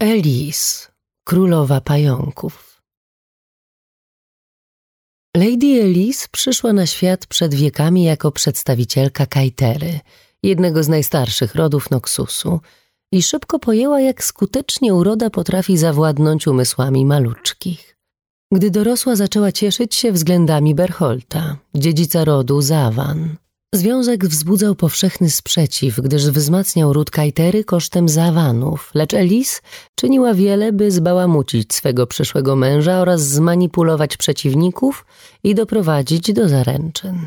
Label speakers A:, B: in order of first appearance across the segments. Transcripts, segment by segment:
A: Elis, królowa pająków. Lady Elis przyszła na świat przed wiekami jako przedstawicielka Kajtery, jednego z najstarszych rodów Noxusu, i szybko pojęła, jak skutecznie uroda potrafi zawładnąć umysłami maluczkich. Gdy dorosła, zaczęła cieszyć się względami Berholta, dziedzica rodu Zawan. Związek wzbudzał powszechny sprzeciw, gdyż wzmacniał ród Kajtery kosztem Zawanów, lecz Elis czyniła wiele, by zbałamucić swego przyszłego męża oraz zmanipulować przeciwników i doprowadzić do zaręczyn.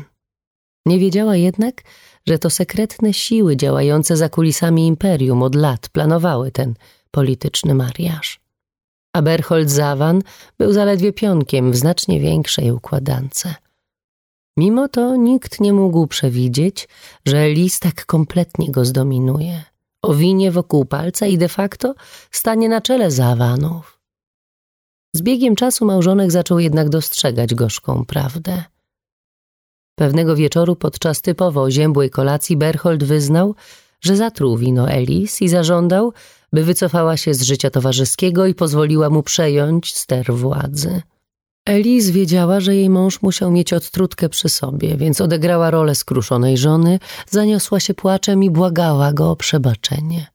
A: Nie wiedziała jednak, że to sekretne siły działające za kulisami imperium od lat planowały ten polityczny mariaż. A Berhold Zawan był zaledwie pionkiem w znacznie większej układance – Mimo to nikt nie mógł przewidzieć, że lis tak kompletnie go zdominuje, owinie wokół palca i de facto stanie na czele zawanów. Z biegiem czasu małżonek zaczął jednak dostrzegać gorzką prawdę. Pewnego wieczoru podczas typowo oziębłej kolacji Berhold wyznał, że zatruł wino Elis i zażądał, by wycofała się z życia towarzyskiego i pozwoliła mu przejąć ster władzy. Elis wiedziała, że jej mąż musiał mieć odtrutkę przy sobie, więc odegrała rolę skruszonej żony, zaniosła się płaczem i błagała go o przebaczenie.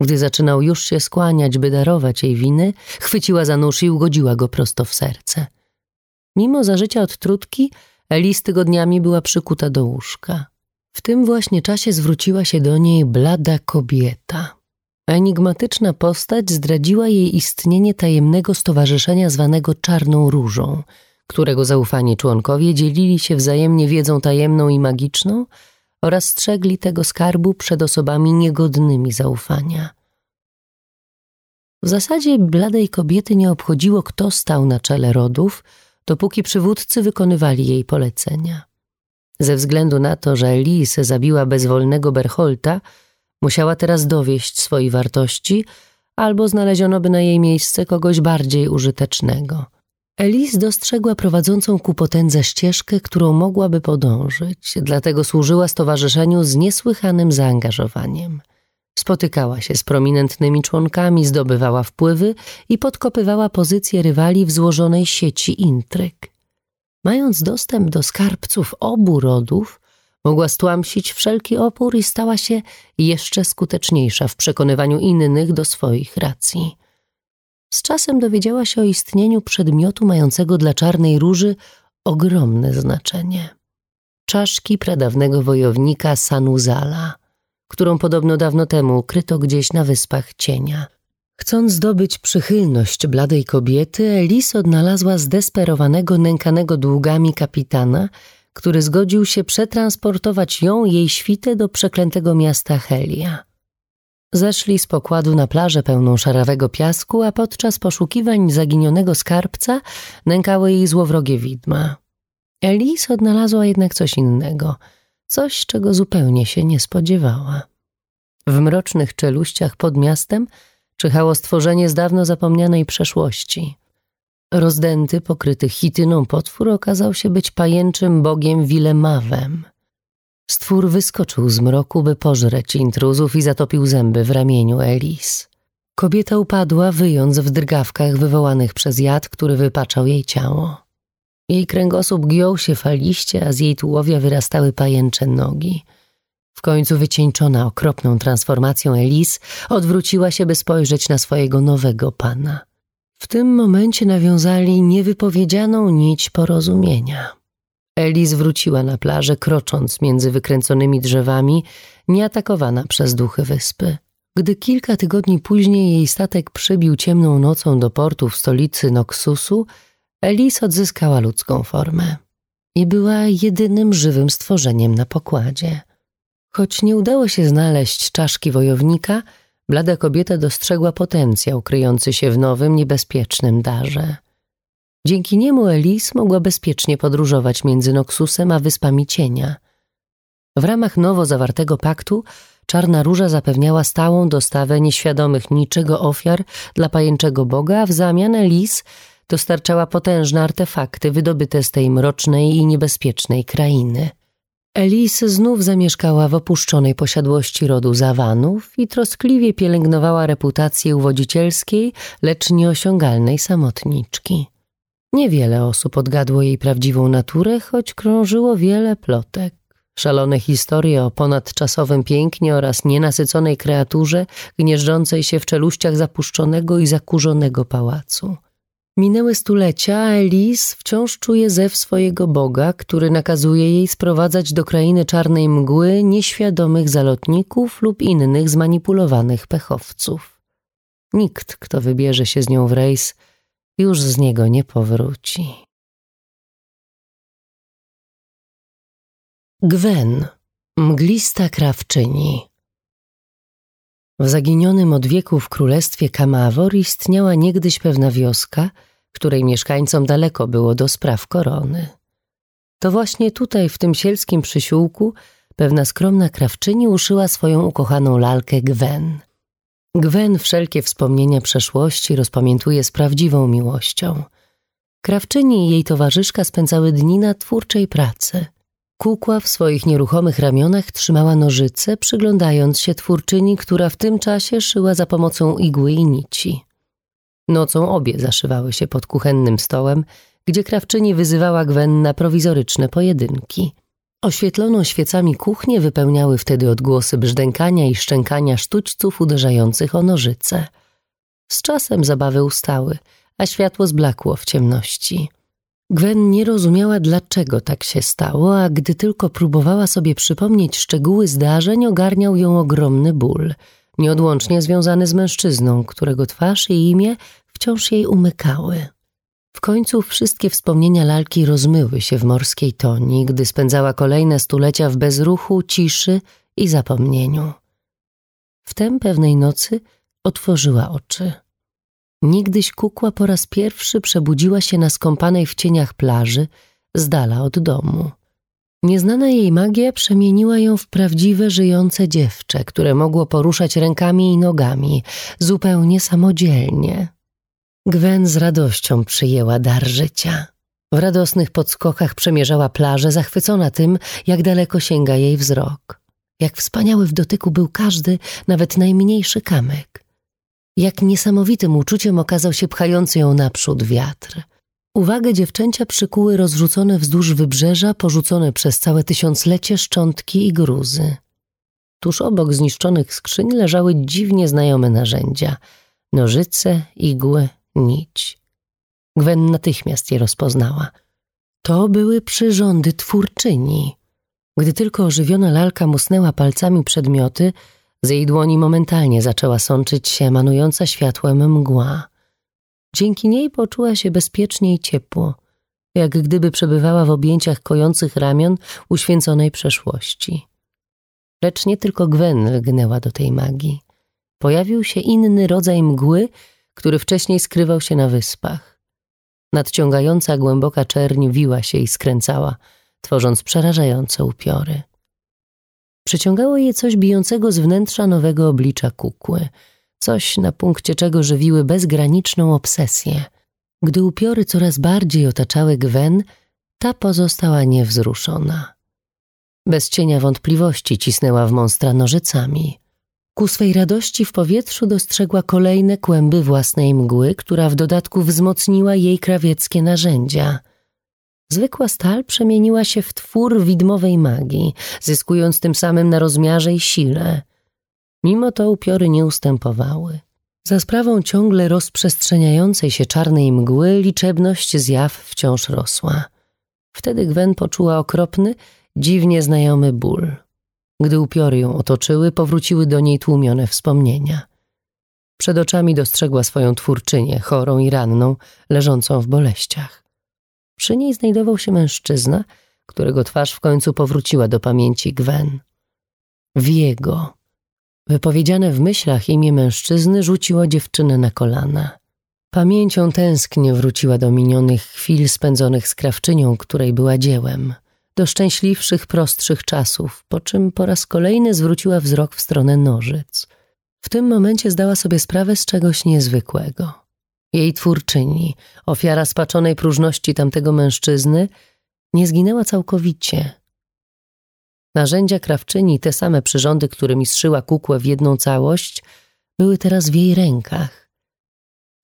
A: Gdy zaczynał już się skłaniać, by darować jej winy, chwyciła za nóż i ugodziła go prosto w serce. Mimo zażycia odtrutki, Elis tygodniami była przykuta do łóżka. W tym właśnie czasie zwróciła się do niej blada kobieta. Enigmatyczna postać zdradziła jej istnienie tajemnego stowarzyszenia zwanego Czarną Różą, którego zaufani członkowie dzielili się wzajemnie wiedzą tajemną i magiczną oraz strzegli tego skarbu przed osobami niegodnymi zaufania. W zasadzie bladej kobiety nie obchodziło, kto stał na czele rodów, dopóki przywódcy wykonywali jej polecenia. Ze względu na to, że Elise zabiła bezwolnego Berholta, Musiała teraz dowieść swojej wartości, albo znaleziono by na jej miejsce kogoś bardziej użytecznego. Elis dostrzegła prowadzącą ku potędze ścieżkę, którą mogłaby podążyć, dlatego służyła stowarzyszeniu z niesłychanym zaangażowaniem. Spotykała się z prominentnymi członkami, zdobywała wpływy i podkopywała pozycje rywali w złożonej sieci intryg. Mając dostęp do skarbców obu rodów, Mogła stłamsić wszelki opór i stała się jeszcze skuteczniejsza w przekonywaniu innych do swoich racji. Z czasem dowiedziała się o istnieniu przedmiotu mającego dla czarnej róży ogromne znaczenie. Czaszki pradawnego wojownika Sanuzala, którą podobno dawno temu ukryto gdzieś na wyspach cienia. Chcąc zdobyć przychylność bladej kobiety, Elis odnalazła zdesperowanego, nękanego długami kapitana który zgodził się przetransportować ją, jej świtę do przeklętego miasta Helia. Zeszli z pokładu na plażę pełną szarawego piasku, a podczas poszukiwań zaginionego skarbca nękały jej złowrogie widma. Elis odnalazła jednak coś innego, coś, czego zupełnie się nie spodziewała. W mrocznych czeluściach pod miastem czyhało stworzenie z dawno zapomnianej przeszłości – Rozdęty, pokryty chityną potwór okazał się być pajęczym bogiem Wilemawem. Stwór wyskoczył z mroku, by pożreć intruzów i zatopił zęby w ramieniu Elis. Kobieta upadła, wyjąc w drgawkach wywołanych przez jad, który wypaczał jej ciało. Jej kręgosłup giął się faliście, a z jej tułowia wyrastały pajęcze nogi. W końcu wycieńczona okropną transformacją Elis odwróciła się, by spojrzeć na swojego nowego pana – w tym momencie nawiązali niewypowiedzianą nić porozumienia. Eli zwróciła na plażę, krocząc między wykręconymi drzewami, nieatakowana przez duchy wyspy. Gdy kilka tygodni później jej statek przybił ciemną nocą do portu w stolicy Noxusu, Elis odzyskała ludzką formę i była jedynym żywym stworzeniem na pokładzie. Choć nie udało się znaleźć czaszki wojownika, Blada kobieta dostrzegła potencjał kryjący się w nowym, niebezpiecznym darze. Dzięki niemu Elis mogła bezpiecznie podróżować między Noxusem a Wyspami Cienia. W ramach nowo zawartego paktu Czarna Róża zapewniała stałą dostawę nieświadomych niczego ofiar dla pajęczego Boga, a w zamian Elis dostarczała potężne artefakty wydobyte z tej mrocznej i niebezpiecznej krainy. Elise znów zamieszkała w opuszczonej posiadłości rodu Zawanów i troskliwie pielęgnowała reputację uwodzicielskiej, lecz nieosiągalnej samotniczki. Niewiele osób odgadło jej prawdziwą naturę, choć krążyło wiele plotek. Szalone historie o ponadczasowym pięknie oraz nienasyconej kreaturze gnieżdżącej się w czeluściach zapuszczonego i zakurzonego pałacu. Minęły stulecia, a Elis wciąż czuje zew swojego Boga, który nakazuje jej sprowadzać do krainy czarnej mgły nieświadomych zalotników lub innych zmanipulowanych pechowców. Nikt, kto wybierze się z nią w rejs, już z niego nie powróci. Gwen, mglista krawczyni. W zaginionym od wieków królestwie Kamawor istniała niegdyś pewna wioska, której mieszkańcom daleko było do spraw korony. To właśnie tutaj, w tym sielskim przysiółku, pewna skromna krawczyni uszyła swoją ukochaną lalkę Gwen. Gwen wszelkie wspomnienia przeszłości rozpamiętuje z prawdziwą miłością. Krawczyni i jej towarzyszka spędzały dni na twórczej pracy – Kukła w swoich nieruchomych ramionach trzymała nożyce, przyglądając się twórczyni, która w tym czasie szyła za pomocą igły i nici. Nocą obie zaszywały się pod kuchennym stołem, gdzie krawczyni wyzywała Gwen na prowizoryczne pojedynki. Oświetloną świecami kuchnię wypełniały wtedy odgłosy brzdękania i szczękania sztućców uderzających o nożyce. Z czasem zabawy ustały, a światło zblakło w ciemności. Gwen nie rozumiała, dlaczego tak się stało, a gdy tylko próbowała sobie przypomnieć szczegóły zdarzeń, ogarniał ją ogromny ból, nieodłącznie związany z mężczyzną, którego twarz i imię wciąż jej umykały. W końcu wszystkie wspomnienia lalki rozmyły się w morskiej toni, gdy spędzała kolejne stulecia w bezruchu, ciszy i zapomnieniu. Wtem pewnej nocy otworzyła oczy. Niegdyś kukła po raz pierwszy przebudziła się na skąpanej w cieniach plaży, z dala od domu. Nieznana jej magia przemieniła ją w prawdziwe, żyjące dziewczę, które mogło poruszać rękami i nogami, zupełnie samodzielnie. Gwen z radością przyjęła dar życia. W radosnych podskokach przemierzała plażę, zachwycona tym, jak daleko sięga jej wzrok. Jak wspaniały w dotyku był każdy, nawet najmniejszy kamyk. Jak niesamowitym uczuciem okazał się pchający ją naprzód wiatr. Uwagę dziewczęcia przykuły rozrzucone wzdłuż wybrzeża, porzucone przez całe tysiąclecie szczątki i gruzy. Tuż obok zniszczonych skrzyń leżały dziwnie znajome narzędzia nożyce, igły, nić. Gwen natychmiast je rozpoznała. To były przyrządy twórczyni. Gdy tylko ożywiona lalka musnęła palcami przedmioty, z jej dłoni momentalnie zaczęła sączyć się emanująca światłem mgła. Dzięki niej poczuła się bezpiecznie i ciepło, jak gdyby przebywała w objęciach kojących ramion uświęconej przeszłości. Lecz nie tylko Gwen lgnęła do tej magii. Pojawił się inny rodzaj mgły, który wcześniej skrywał się na wyspach. Nadciągająca głęboka czerń wiła się i skręcała, tworząc przerażające upiory. Przyciągało je coś bijącego z wnętrza nowego oblicza kukły, coś na punkcie czego żywiły bezgraniczną obsesję. Gdy upiory coraz bardziej otaczały Gwen, ta pozostała niewzruszona. Bez cienia wątpliwości cisnęła w monstra nożycami. Ku swej radości w powietrzu dostrzegła kolejne kłęby własnej mgły, która w dodatku wzmocniła jej krawieckie narzędzia – Zwykła stal przemieniła się w twór widmowej magii, zyskując tym samym na rozmiarze i sile. Mimo to upiory nie ustępowały. Za sprawą ciągle rozprzestrzeniającej się czarnej mgły liczebność zjaw wciąż rosła. Wtedy Gwen poczuła okropny, dziwnie znajomy ból. Gdy upiory ją otoczyły, powróciły do niej tłumione wspomnienia. Przed oczami dostrzegła swoją twórczynię, chorą i ranną, leżącą w boleściach. Przy niej znajdował się mężczyzna, którego twarz w końcu powróciła do pamięci Gwen. Wiego. Wypowiedziane w myślach imię mężczyzny rzuciło dziewczynę na kolana. Pamięcią tęsknie wróciła do minionych chwil spędzonych z krawczynią, której była dziełem, do szczęśliwszych, prostszych czasów, po czym po raz kolejny zwróciła wzrok w stronę nożyc. W tym momencie zdała sobie sprawę z czegoś niezwykłego. Jej twórczyni, ofiara spaczonej próżności tamtego mężczyzny, nie zginęła całkowicie. Narzędzia krawczyni, te same przyrządy, którymi strzyła kukłę w jedną całość, były teraz w jej rękach.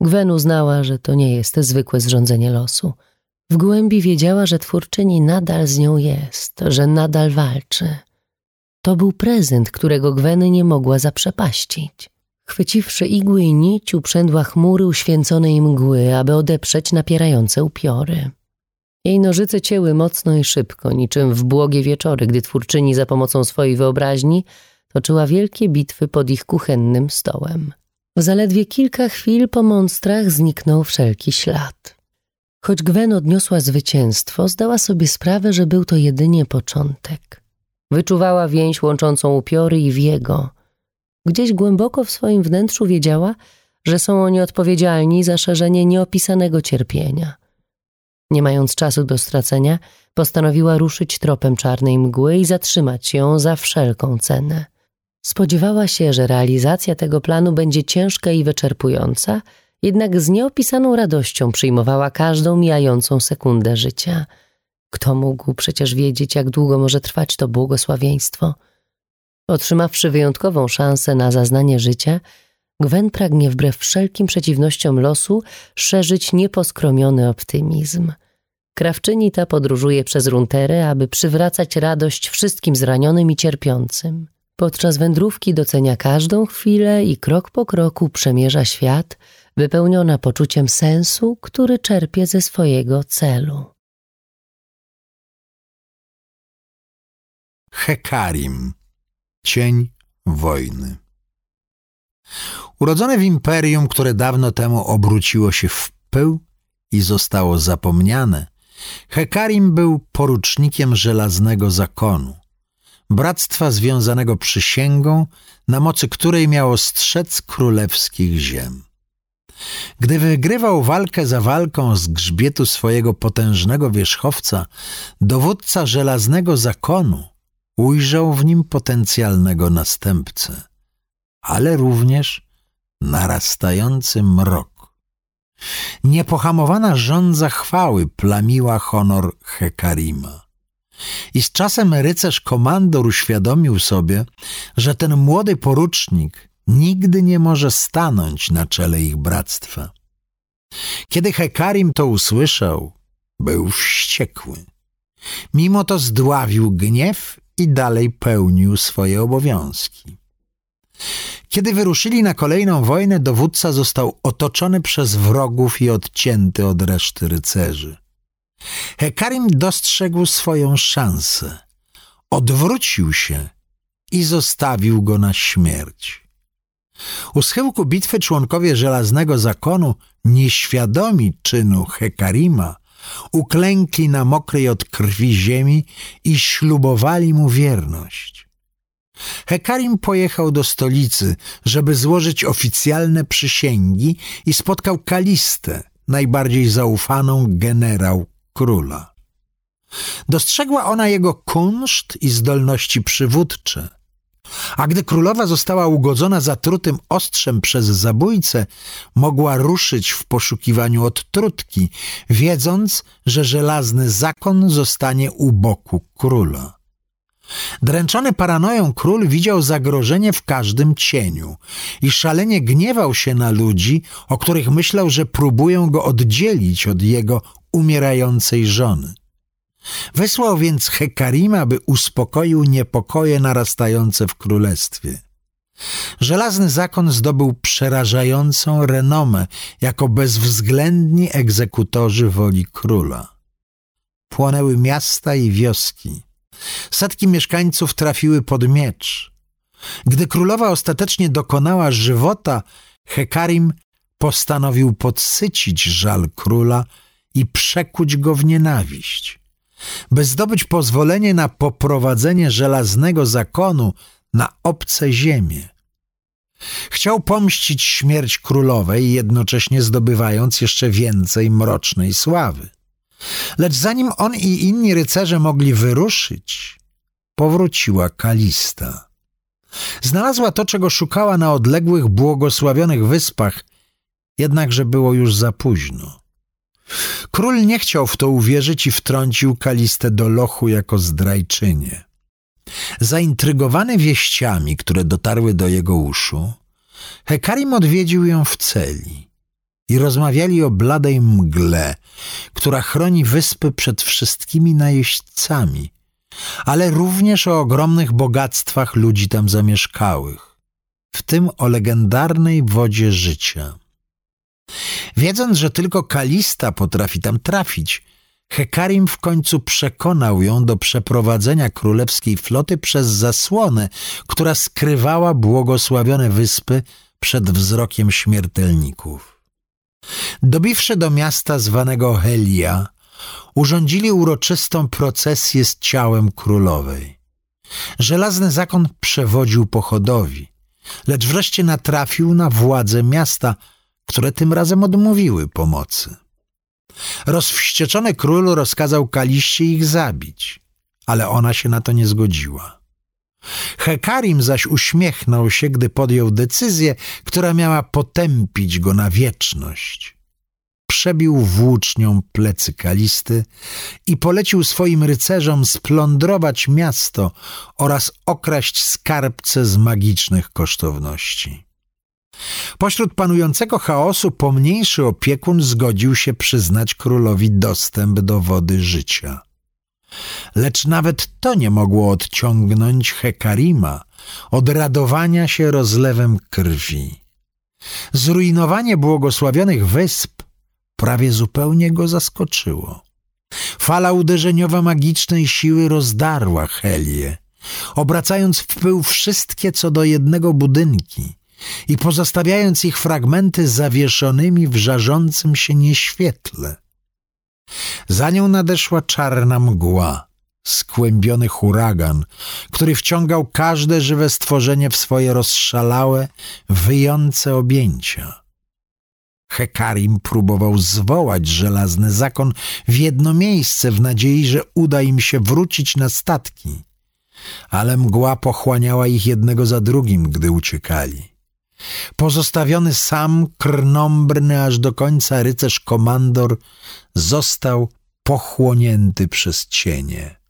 A: Gwen uznała, że to nie jest zwykłe zrządzenie losu. W głębi wiedziała, że twórczyni nadal z nią jest, że nadal walczy. To był prezent, którego Gweny nie mogła zaprzepaścić. Chwyciwszy igły i nić, uprzędła chmury uświęconej mgły, aby odeprzeć napierające upiory. Jej nożyce cięły mocno i szybko, niczym w błogie wieczory, gdy twórczyni za pomocą swojej wyobraźni toczyła wielkie bitwy pod ich kuchennym stołem. W zaledwie kilka chwil po monstrach zniknął wszelki ślad. Choć Gwen odniosła zwycięstwo, zdała sobie sprawę, że był to jedynie początek. Wyczuwała więź łączącą upiory i wiego. Gdzieś głęboko w swoim wnętrzu wiedziała, że są oni odpowiedzialni za szerzenie nieopisanego cierpienia. Nie mając czasu do stracenia, postanowiła ruszyć tropem czarnej mgły i zatrzymać ją za wszelką cenę. Spodziewała się, że realizacja tego planu będzie ciężka i wyczerpująca, jednak z nieopisaną radością przyjmowała każdą mijającą sekundę życia. Kto mógł przecież wiedzieć, jak długo może trwać to błogosławieństwo? Otrzymawszy wyjątkową szansę na zaznanie życia, Gwen pragnie wbrew wszelkim przeciwnościom losu szerzyć nieposkromiony optymizm. Krawczyni ta podróżuje przez runtery, aby przywracać radość wszystkim zranionym i cierpiącym. Podczas wędrówki docenia każdą chwilę i krok po kroku przemierza świat, wypełniona poczuciem sensu, który czerpie ze swojego celu.
B: Hekarim Cień wojny Urodzony w imperium, które dawno temu obróciło się w pył i zostało zapomniane, Hekarim był porucznikiem żelaznego zakonu, bractwa związanego przysięgą, na mocy której miało strzec królewskich ziem. Gdy wygrywał walkę za walką z grzbietu swojego potężnego wierzchowca, dowódca żelaznego zakonu ujrzał w nim potencjalnego następcę, ale również narastający mrok. Niepohamowana żądza chwały plamiła honor Hekarima. I z czasem rycerz komandor uświadomił sobie, że ten młody porucznik nigdy nie może stanąć na czele ich bractwa. Kiedy Hekarim to usłyszał, był wściekły. Mimo to zdławił gniew i dalej pełnił swoje obowiązki. Kiedy wyruszyli na kolejną wojnę, dowódca został otoczony przez wrogów i odcięty od reszty rycerzy. Hekarim dostrzegł swoją szansę. Odwrócił się i zostawił go na śmierć. U schyłku bitwy członkowie żelaznego zakonu, nieświadomi czynu Hekarima, uklękli na mokrej od krwi ziemi i ślubowali mu wierność. Hekarim pojechał do stolicy, żeby złożyć oficjalne przysięgi i spotkał Kalistę, najbardziej zaufaną generał króla. Dostrzegła ona jego kunszt i zdolności przywódcze. A gdy królowa została ugodzona zatrutym ostrzem przez zabójcę, mogła ruszyć w poszukiwaniu odtrutki, wiedząc, że żelazny zakon zostanie u boku króla. Dręczony paranoją król widział zagrożenie w każdym cieniu i szalenie gniewał się na ludzi, o których myślał, że próbują go oddzielić od jego umierającej żony. Wysłał więc Hekarima, by uspokoił niepokoje narastające w królestwie. Żelazny zakon zdobył przerażającą renomę jako bezwzględni egzekutorzy woli króla. Płonęły miasta i wioski. Setki mieszkańców trafiły pod miecz. Gdy królowa ostatecznie dokonała żywota, Hekarim postanowił podsycić żal króla i przekuć go w nienawiść. By zdobyć pozwolenie na poprowadzenie żelaznego zakonu na obce ziemie. Chciał pomścić śmierć królowej, jednocześnie zdobywając jeszcze więcej mrocznej sławy. Lecz zanim on i inni rycerze mogli wyruszyć, powróciła Kalista. Znalazła to, czego szukała na odległych, błogosławionych wyspach, jednakże było już za późno. Król nie chciał w to uwierzyć i wtrącił Kalistę do lochu jako zdrajczynię. Zaintrygowany wieściami, które dotarły do jego uszu, Hekarim odwiedził ją w celi i rozmawiali o bladej mgle, która chroni wyspy przed wszystkimi najeźdźcami, ale również o ogromnych bogactwach ludzi tam zamieszkałych, w tym o legendarnej wodzie życia. Wiedząc, że tylko Kalista potrafi tam trafić, Hekarim w końcu przekonał ją do przeprowadzenia królewskiej floty przez zasłonę, która skrywała błogosławione wyspy przed wzrokiem śmiertelników. Dobiwszy do miasta zwanego Helia, urządzili uroczystą procesję z ciałem królowej. Żelazny zakon przewodził pochodowi, lecz wreszcie natrafił na władze miasta, które tym razem odmówiły pomocy. Rozwścieczony król rozkazał Kaliście ich zabić, ale ona się na to nie zgodziła. Hekarim zaś uśmiechnął się, gdy podjął decyzję, która miała potępić go na wieczność. Przebił włócznią plecy Kalisty i polecił swoim rycerzom splądrować miasto oraz okraść skarbce z magicznych kosztowności. Pośród panującego chaosu pomniejszy opiekun zgodził się przyznać królowi dostęp do wody życia. Lecz nawet to nie mogło odciągnąć Hekarima od radowania się rozlewem krwi. Zrujnowanie błogosławionych wysp prawie zupełnie go zaskoczyło. Fala uderzeniowa magicznej siły rozdarła Helię, obracając w pył wszystkie co do jednego budynki i pozostawiając ich fragmenty zawieszonymi w żarzącym się nieświetle. Za nią nadeszła czarna mgła, skłębiony huragan, który wciągał każde żywe stworzenie w swoje rozszalałe, wyjące objęcia. Hekarim próbował zwołać żelazny zakon w jedno miejsce w nadziei, że uda im się wrócić na statki, ale mgła pochłaniała ich jednego za drugim, gdy uciekali. Pozostawiony sam, krnąbrny aż do końca rycerz komandor został pochłonięty przez cienie.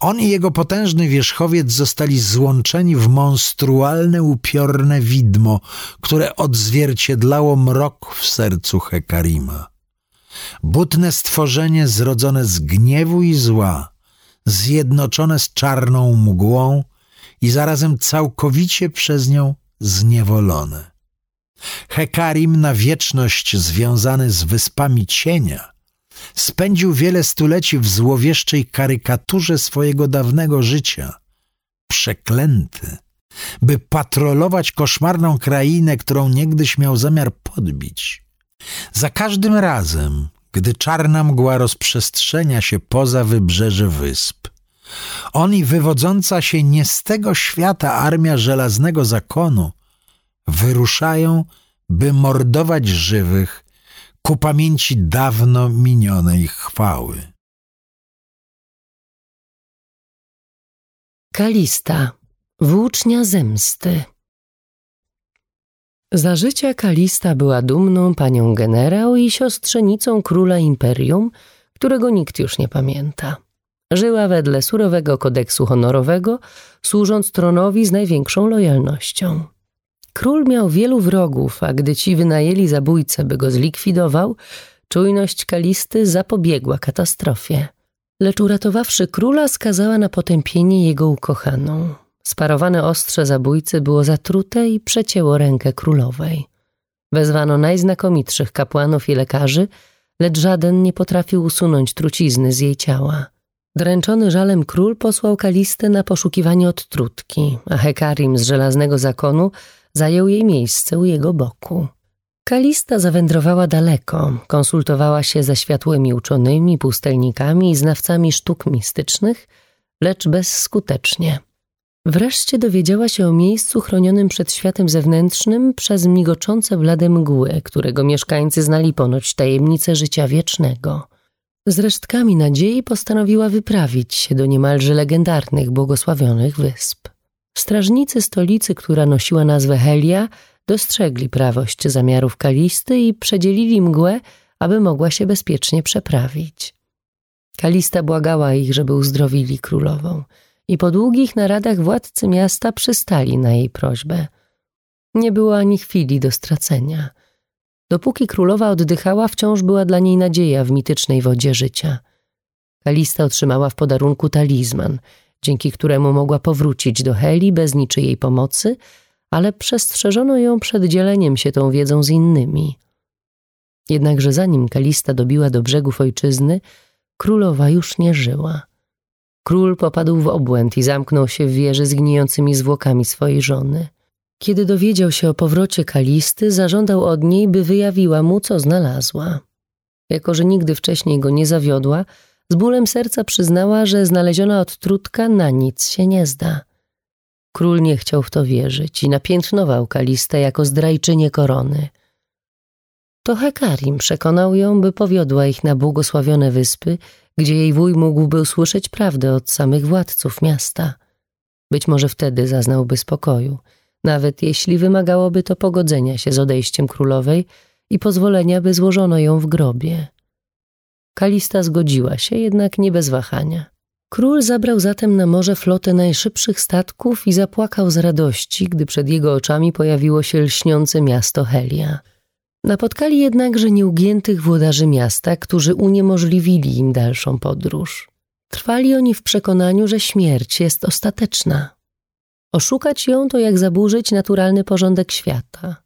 B: On i jego potężny wierzchowiec zostali złączeni w monstrualne, upiorne widmo, które odzwierciedlało mrok w sercu Hekarima. Butne stworzenie zrodzone z gniewu i zła, zjednoczone z czarną mgłą i zarazem całkowicie przez nią zniewolone. Hekarim na wieczność związany z wyspami cienia spędził wiele stuleci w złowieszczej karykaturze swojego dawnego życia. Przeklęty, by patrolować koszmarną krainę, którą niegdyś miał zamiar podbić. Za każdym razem, gdy czarna mgła rozprzestrzenia się poza wybrzeże wysp, on i wywodząca się nie z tego świata armia żelaznego zakonu wyruszają, by mordować żywych ku pamięci dawno minionej chwały.
A: Kalista, włócznia zemsty. Za życia Kalista była dumną panią generał i siostrzenicą króla imperium, którego nikt już nie pamięta. Żyła wedle surowego kodeksu honorowego, służąc tronowi z największą lojalnością. Król miał wielu wrogów, a gdy ci wynajęli zabójcę, by go zlikwidował, czujność Kalisty zapobiegła katastrofie. Lecz uratowawszy króla, skazała na potępienie jego ukochaną. Sparowane ostrze zabójcy było zatrute i przecięło rękę królowej. Wezwano najznakomitszych kapłanów i lekarzy, lecz żaden nie potrafił usunąć trucizny z jej ciała. Dręczony żalem król posłał Kalistę na poszukiwanie odtrutki, a Hekarim z żelaznego zakonu zajął jej miejsce u jego boku. Kalista zawędrowała daleko, konsultowała się ze światłymi uczonymi, pustelnikami i znawcami sztuk mistycznych, lecz bezskutecznie. Wreszcie dowiedziała się o miejscu chronionym przed światem zewnętrznym przez migoczące blade mgły, którego mieszkańcy znali ponoć tajemnicę życia wiecznego. Z resztkami nadziei postanowiła wyprawić się do niemalże legendarnych, błogosławionych wysp. Strażnicy stolicy, która nosiła nazwę Helia, dostrzegli prawość zamiarów Kalisty i przedzielili mgłę, aby mogła się bezpiecznie przeprawić. Kalista błagała ich, żeby uzdrowili królową i po długich naradach władcy miasta przystali na jej prośbę. Nie było ani chwili do stracenia. Dopóki królowa oddychała, wciąż była dla niej nadzieja w mitycznej wodzie życia. Kalista otrzymała w podarunku talizman, dzięki któremu mogła powrócić do Heli bez niczyjej pomocy, ale przestrzeżono ją przed dzieleniem się tą wiedzą z innymi. Jednakże zanim Kalista dobiła do brzegów ojczyzny, królowa już nie żyła. Król popadł w obłęd i zamknął się w wieży z gnijącymi zwłokami swojej żony. Kiedy dowiedział się o powrocie Kalisty, zażądał od niej, by wyjawiła mu, co znalazła. Jako, że nigdy wcześniej go nie zawiodła, z bólem serca przyznała, że znaleziona odtrutka na nic się nie zda. Król nie chciał w to wierzyć i napiętnował Kalistę jako zdrajczynię korony. To Hekarim przekonał ją, by powiodła ich na błogosławione wyspy, gdzie jej wuj mógłby usłyszeć prawdę od samych władców miasta. Być może wtedy zaznałby spokoju, nawet jeśli wymagałoby to pogodzenia się z odejściem królowej i pozwolenia, by złożono ją w grobie. Kalista zgodziła się, jednak nie bez wahania. Król zabrał zatem na morze flotę najszybszych statków i zapłakał z radości, gdy przed jego oczami pojawiło się lśniące miasto Helia. Napotkali jednakże nieugiętych włodarzy miasta, którzy uniemożliwili im dalszą podróż. Trwali oni w przekonaniu, że śmierć jest ostateczna. Oszukać ją to jak zaburzyć naturalny porządek świata.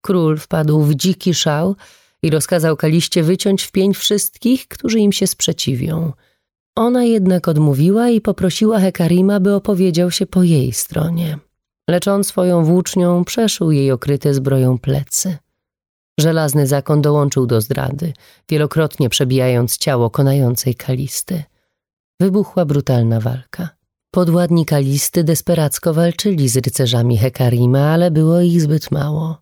A: Król wpadł w dziki szał i rozkazał Kaliście wyciąć w pień wszystkich, którzy im się sprzeciwią. Ona jednak odmówiła i poprosiła Hekarima, by opowiedział się po jej stronie. Lecz on swoją włócznią przeszył jej okryte zbroją plecy. Żelazny zakon dołączył do zdrady, wielokrotnie przebijając ciało konającej Kalisty. Wybuchła brutalna walka. Podładni Kalisty desperacko walczyli z rycerzami Hekarima, ale było ich zbyt mało.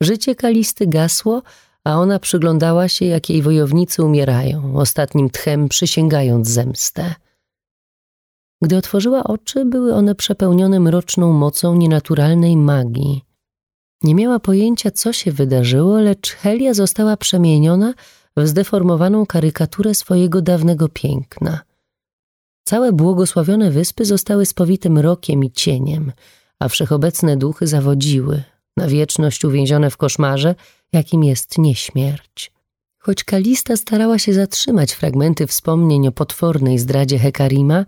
A: Życie Kalisty gasło, a ona przyglądała się, jak jej wojownicy umierają, ostatnim tchem przysięgając zemstę. Gdy otworzyła oczy, były one przepełnione mroczną mocą nienaturalnej magii. Nie miała pojęcia, co się wydarzyło, lecz Helia została przemieniona w zdeformowaną karykaturę swojego dawnego piękna. Całe błogosławione wyspy zostały spowite mrokiem i cieniem, a wszechobecne duchy zawodziły, na wieczność uwięzione w koszmarze, jakim jest nieśmierć. Choć Kalista starała się zatrzymać fragmenty wspomnień o potwornej zdradzie Hekarima,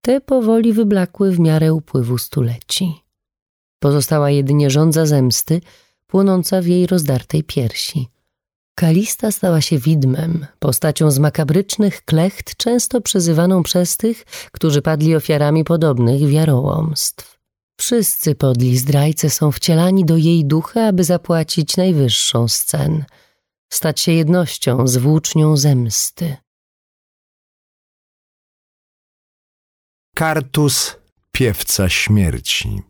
A: te powoli wyblakły w miarę upływu stuleci. Pozostała jedynie żądza zemsty, płonąca w jej rozdartej piersi. Kalista stała się widmem, postacią z makabrycznych klecht, często przezywaną przez tych, którzy padli ofiarami podobnych wiarołomstw. Wszyscy podli zdrajcy są wcielani do jej ducha, aby zapłacić najwyższą z cen, stać się jednością z włócznią zemsty.
B: Kartus, piewca śmierci.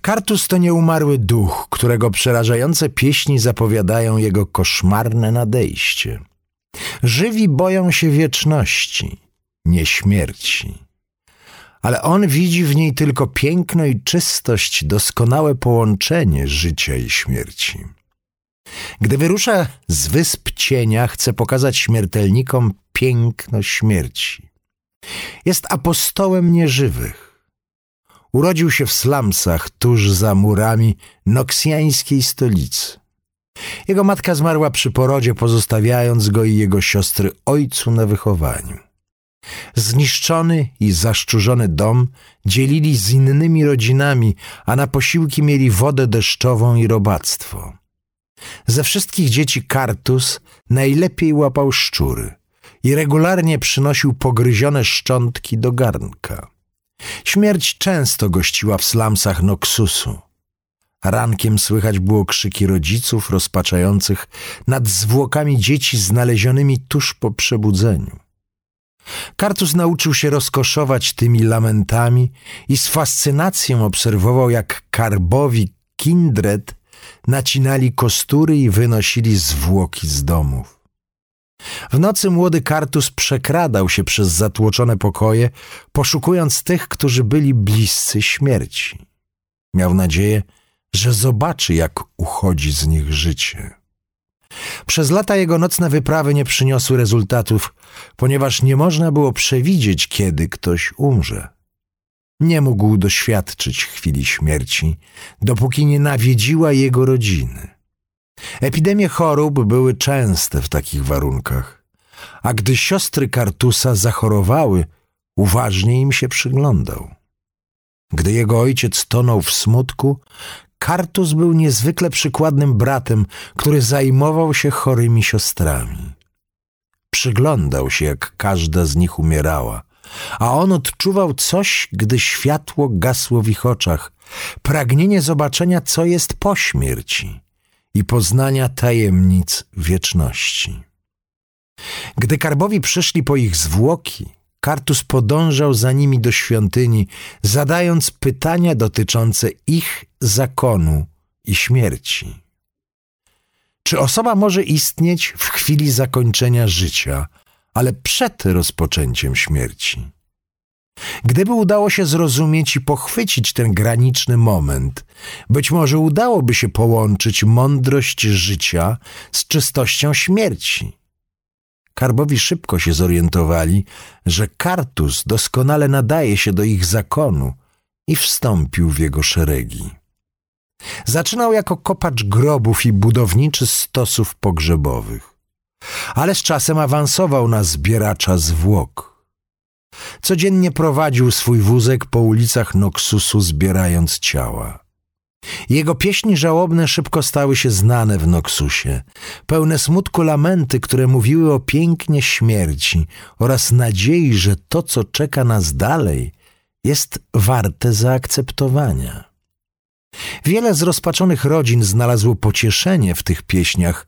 B: Kartus to nieumarły duch, którego przerażające pieśni zapowiadają jego koszmarne nadejście. Żywi boją się wieczności, nie śmierci ale on widzi w niej tylko piękno i czystość, doskonałe połączenie życia i śmierci. Gdy wyrusza z wysp cienia, chce pokazać śmiertelnikom piękno śmierci. Jest apostołem nieżywych. Urodził się w slumsach tuż za murami noksjańskiej stolicy. Jego matka zmarła przy porodzie, pozostawiając go i jego siostry ojcu na wychowaniu. Zniszczony i zaszczurzony dom dzielili z innymi rodzinami, a na posiłki mieli wodę deszczową i robactwo. Ze wszystkich dzieci Kartus najlepiej łapał szczury i regularnie przynosił pogryzione szczątki do garnka. Śmierć często gościła w slamsach Noksusu. Rankiem słychać było krzyki rodziców rozpaczających nad zwłokami dzieci znalezionymi tuż po przebudzeniu. Kartus nauczył się rozkoszować tymi lamentami i z fascynacją obserwował, jak karbowi kindred nacinali kostury i wynosili zwłoki z domów. W nocy młody Kartus przekradał się przez zatłoczone pokoje, poszukując tych, którzy byli bliscy śmierci. Miał nadzieję, że zobaczy, jak uchodzi z nich życie. Przez lata jego nocne wyprawy nie przyniosły rezultatów, ponieważ nie można było przewidzieć, kiedy ktoś umrze. nie mógł doświadczyć chwili śmierci, dopóki nie nawiedziła jego rodziny. Epidemie chorób były częste w takich warunkach, a gdy siostry Kartusa zachorowały, uważnie im się przyglądał. Gdy jego ojciec tonął w smutku, Kartus był niezwykle przykładnym bratem, który zajmował się chorymi siostrami. Przyglądał się, jak każda z nich umierała, a on odczuwał coś, gdy światło gasło w ich oczach, pragnienie zobaczenia, co jest po śmierci i poznania tajemnic wieczności. Gdy karbowi przyszli po ich zwłoki, Kartus podążał za nimi do świątyni, zadając pytania dotyczące ich zakonu i śmierci. Czy osoba może istnieć w chwili zakończenia życia, ale przed rozpoczęciem śmierci? Gdyby udało się zrozumieć i pochwycić ten graniczny moment, być może udałoby się połączyć mądrość życia z czystością śmierci. Karbowi szybko się zorientowali, że Kartus doskonale nadaje się do ich zakonu i wstąpił w jego szeregi. Zaczynał jako kopacz grobów i budowniczy stosów pogrzebowych, ale z czasem awansował na zbieracza zwłok. Codziennie prowadził swój wózek po ulicach Noksusu, zbierając ciała. Jego pieśni żałobne szybko stały się znane w Noksusie, pełne smutku lamenty, które mówiły o pięknie śmierci oraz nadziei, że to, co czeka nas dalej, jest warte zaakceptowania. Wiele zrozpaczonych rodzin znalazło pocieszenie w tych pieśniach,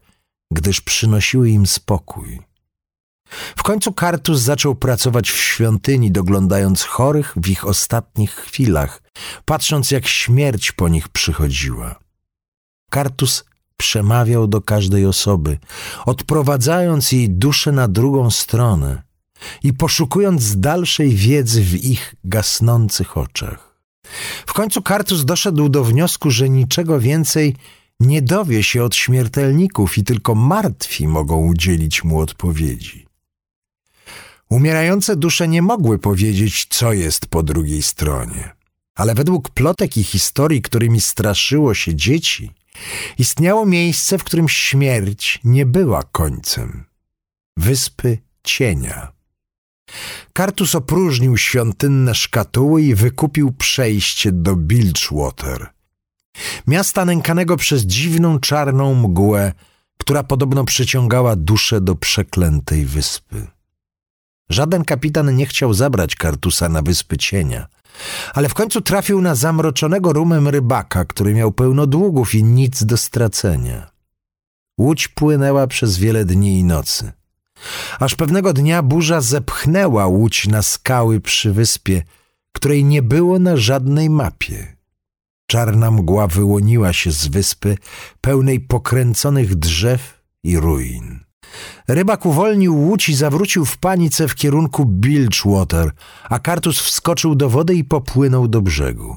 B: gdyż przynosiły im spokój. W końcu Kartus zaczął pracować w świątyni, doglądając chorych w ich ostatnich chwilach, patrząc jak śmierć po nich przychodziła. Kartus przemawiał do każdej osoby, odprowadzając jej duszę na drugą stronę i poszukując dalszej wiedzy w ich gasnących oczach. W końcu Kartus doszedł do wniosku, że niczego więcej nie dowie się od śmiertelników i tylko martwi mogą udzielić mu odpowiedzi. Umierające dusze nie mogły powiedzieć, co jest po drugiej stronie. Ale według plotek i historii, którymi straszyło się dzieci, istniało miejsce, w którym śmierć nie była końcem. Wyspy Cienia. Kartus opróżnił świątynne szkatuły i wykupił przejście do Bilgewater. Miasta nękanego przez dziwną czarną mgłę, która podobno przyciągała duszę do przeklętej wyspy. Żaden kapitan nie chciał zabrać Kartusa na wyspy cienia, ale w końcu trafił na zamroczonego rumem rybaka, który miał pełno długów i nic do stracenia. Łódź płynęła przez wiele dni i nocy. Aż pewnego dnia burza zepchnęła łódź na skały przy wyspie, której nie było na żadnej mapie. Czarna mgła wyłoniła się z wyspy, pełnej pokręconych drzew i ruin. Rybak uwolnił łódź i zawrócił w panice w kierunku Bilgewater, a Kartus wskoczył do wody i popłynął do brzegu.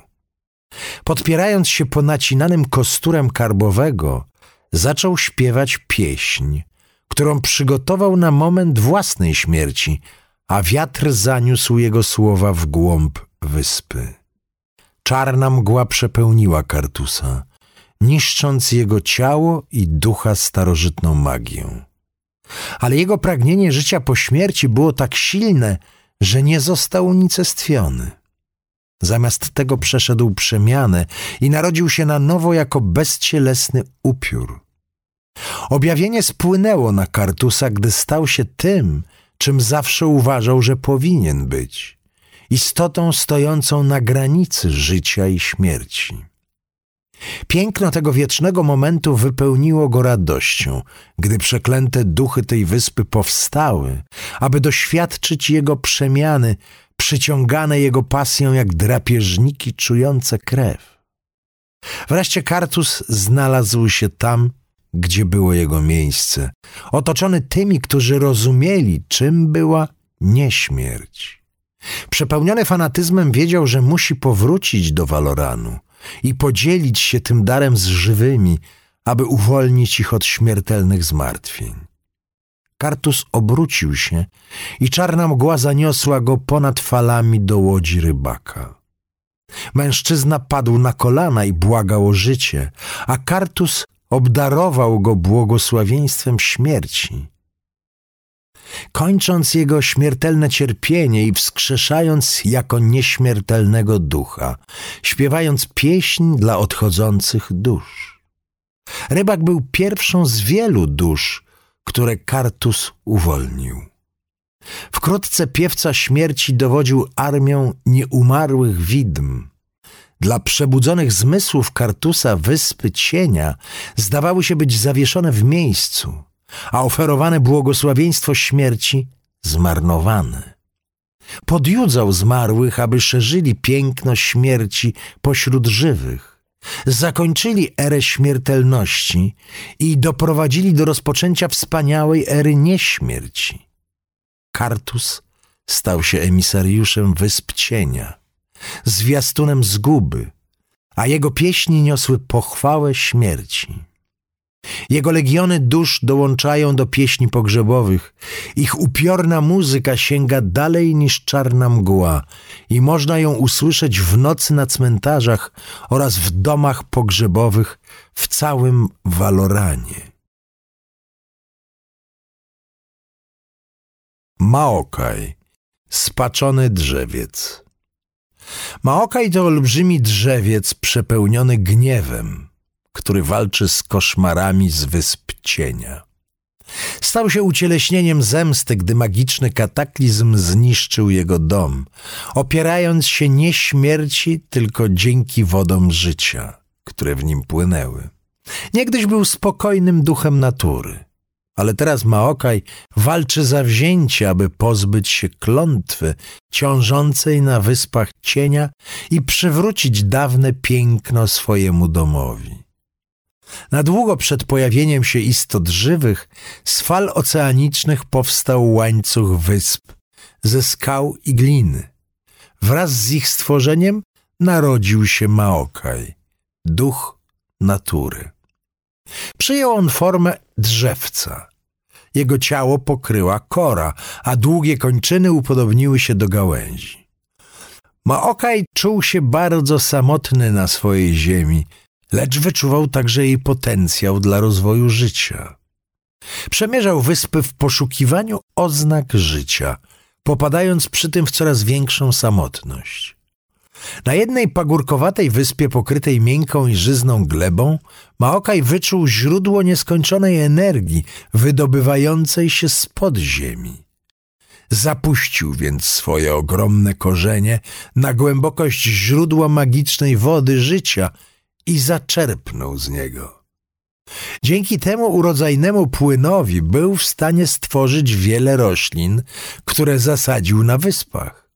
B: Podpierając się ponacinanym kosturem karbowego, zaczął śpiewać pieśń, którą przygotował na moment własnej śmierci, a wiatr zaniósł jego słowa w głąb wyspy. Czarna mgła przepełniła Kartusa, niszcząc jego ciało i ducha starożytną magią ale jego pragnienie życia po śmierci było tak silne, że nie został unicestwiony. Zamiast tego przeszedł przemianę i narodził się na nowo jako bezcielesny upiór. Objawienie spłynęło na Kartusa, gdy stał się tym, czym zawsze uważał, że powinien być istotą stojącą na granicy życia i śmierci. Piękno tego wiecznego momentu wypełniło go radością, gdy przeklęte duchy tej wyspy powstały, aby doświadczyć jego przemiany, przyciągane jego pasją jak drapieżniki czujące krew. Wreszcie Kartus znalazł się tam, gdzie było jego miejsce, otoczony tymi, którzy rozumieli, czym była nieśmierć. Przepełniony fanatyzmem wiedział, że musi powrócić do Valoranu, i podzielić się tym darem z żywymi, aby uwolnić ich od śmiertelnych zmartwień. Kartus obrócił się i czarna mgła zaniosła go ponad falami do łodzi rybaka. Mężczyzna padł na kolana i błagał o życie, a Kartus obdarował go błogosławieństwem śmierci. Kończąc jego śmiertelne cierpienie i wskrzeszając jako nieśmiertelnego ducha, śpiewając pieśń dla odchodzących dusz. Rybak był pierwszą z wielu dusz, które Kartus uwolnił. Wkrótce piewca śmierci dowodził armią nieumarłych widm. Dla przebudzonych zmysłów Kartusa wyspy cienia zdawały się być zawieszone w miejscu, a oferowane błogosławieństwo śmierci zmarnowane. Podjudzał zmarłych, aby szerzyli piękno śmierci pośród żywych. Zakończyli erę śmiertelności i doprowadzili do rozpoczęcia wspaniałej ery nieśmierci. Kartus stał się emisariuszem wysp cienia, zwiastunem zguby, a jego pieśni niosły pochwałę śmierci. Jego legiony dusz dołączają do pieśni pogrzebowych. Ich upiorna muzyka sięga dalej niż czarna mgła i można ją usłyszeć w nocy na cmentarzach oraz w domach pogrzebowych w całym Waloranie. Maokaj, spaczony drzewiec. Maokaj to olbrzymi drzewiec przepełniony gniewem, który walczy z koszmarami z wysp cienia. Stał się ucieleśnieniem zemsty, gdy magiczny kataklizm zniszczył jego dom, opierając się nie śmierci, tylko dzięki wodom życia, które w nim płynęły. Niegdyś był spokojnym duchem natury ale teraz Maokaj walczy zawzięcie, aby pozbyć się klątwy ciążącej na wyspach cienia i przywrócić dawne piękno swojemu domowi. Na długo przed pojawieniem się istot żywych z fal oceanicznych powstał łańcuch wysp ze skał i gliny. Wraz z ich stworzeniem narodził się Maokaj, duch natury. Przyjął on formę drzewca. Jego ciało pokryła kora, a długie kończyny upodobniły się do gałęzi. Maokaj czuł się bardzo samotny na swojej ziemi, lecz wyczuwał także jej potencjał dla rozwoju życia. Przemierzał wyspy w poszukiwaniu oznak życia, popadając przy tym w coraz większą samotność. Na jednej pagórkowatej wyspie pokrytej miękką i żyzną glebą Maokaj wyczuł źródło nieskończonej energii wydobywającej się spod ziemi. Zapuścił więc swoje ogromne korzenie na głębokość źródła magicznej wody życia i zaczerpnął z niego. Dzięki temu urodzajnemu płynowi był w stanie stworzyć wiele roślin, które zasadził na wyspach.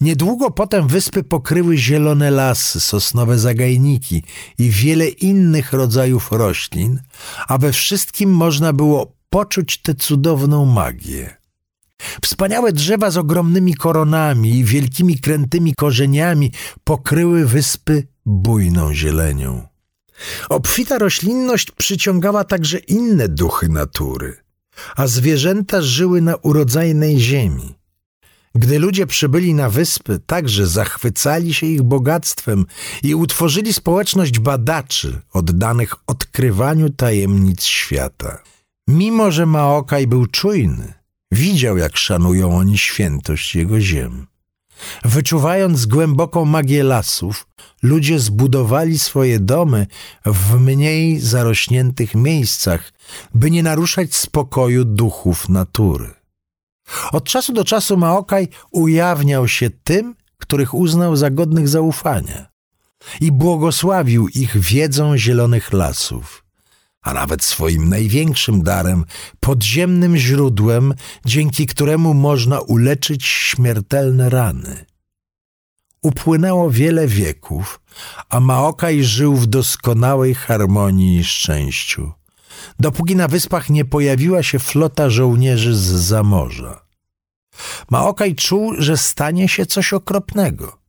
B: Niedługo potem wyspy pokryły zielone lasy, sosnowe zagajniki i wiele innych rodzajów roślin, a we wszystkim można było poczuć tę cudowną magię. Wspaniałe drzewa z ogromnymi koronami i wielkimi krętymi korzeniami pokryły wyspy bujną zielenią. Obfita roślinność przyciągała także inne duchy natury, a zwierzęta żyły na urodzajnej ziemi. Gdy ludzie przybyli na wyspy, także zachwycali się ich bogactwem i utworzyli społeczność badaczy oddanych odkrywaniu tajemnic świata. Mimo, że Maokaj był czujny, widział, jak szanują oni świętość jego ziem. Wyczuwając głęboką magię lasów, ludzie zbudowali swoje domy w mniej zarośniętych miejscach, by nie naruszać spokoju duchów natury. Od czasu do czasu Maokaj ujawniał się tym, których uznał za godnych zaufania i błogosławił ich wiedzą zielonych lasów, a nawet swoim największym darem, podziemnym źródłem, dzięki któremu można uleczyć śmiertelne rany. Upłynęło wiele wieków, a Maokaj żył w doskonałej harmonii i szczęściu dopóki na wyspach nie pojawiła się flota żołnierzy z zamorza. Maokaj czuł, że stanie się coś okropnego.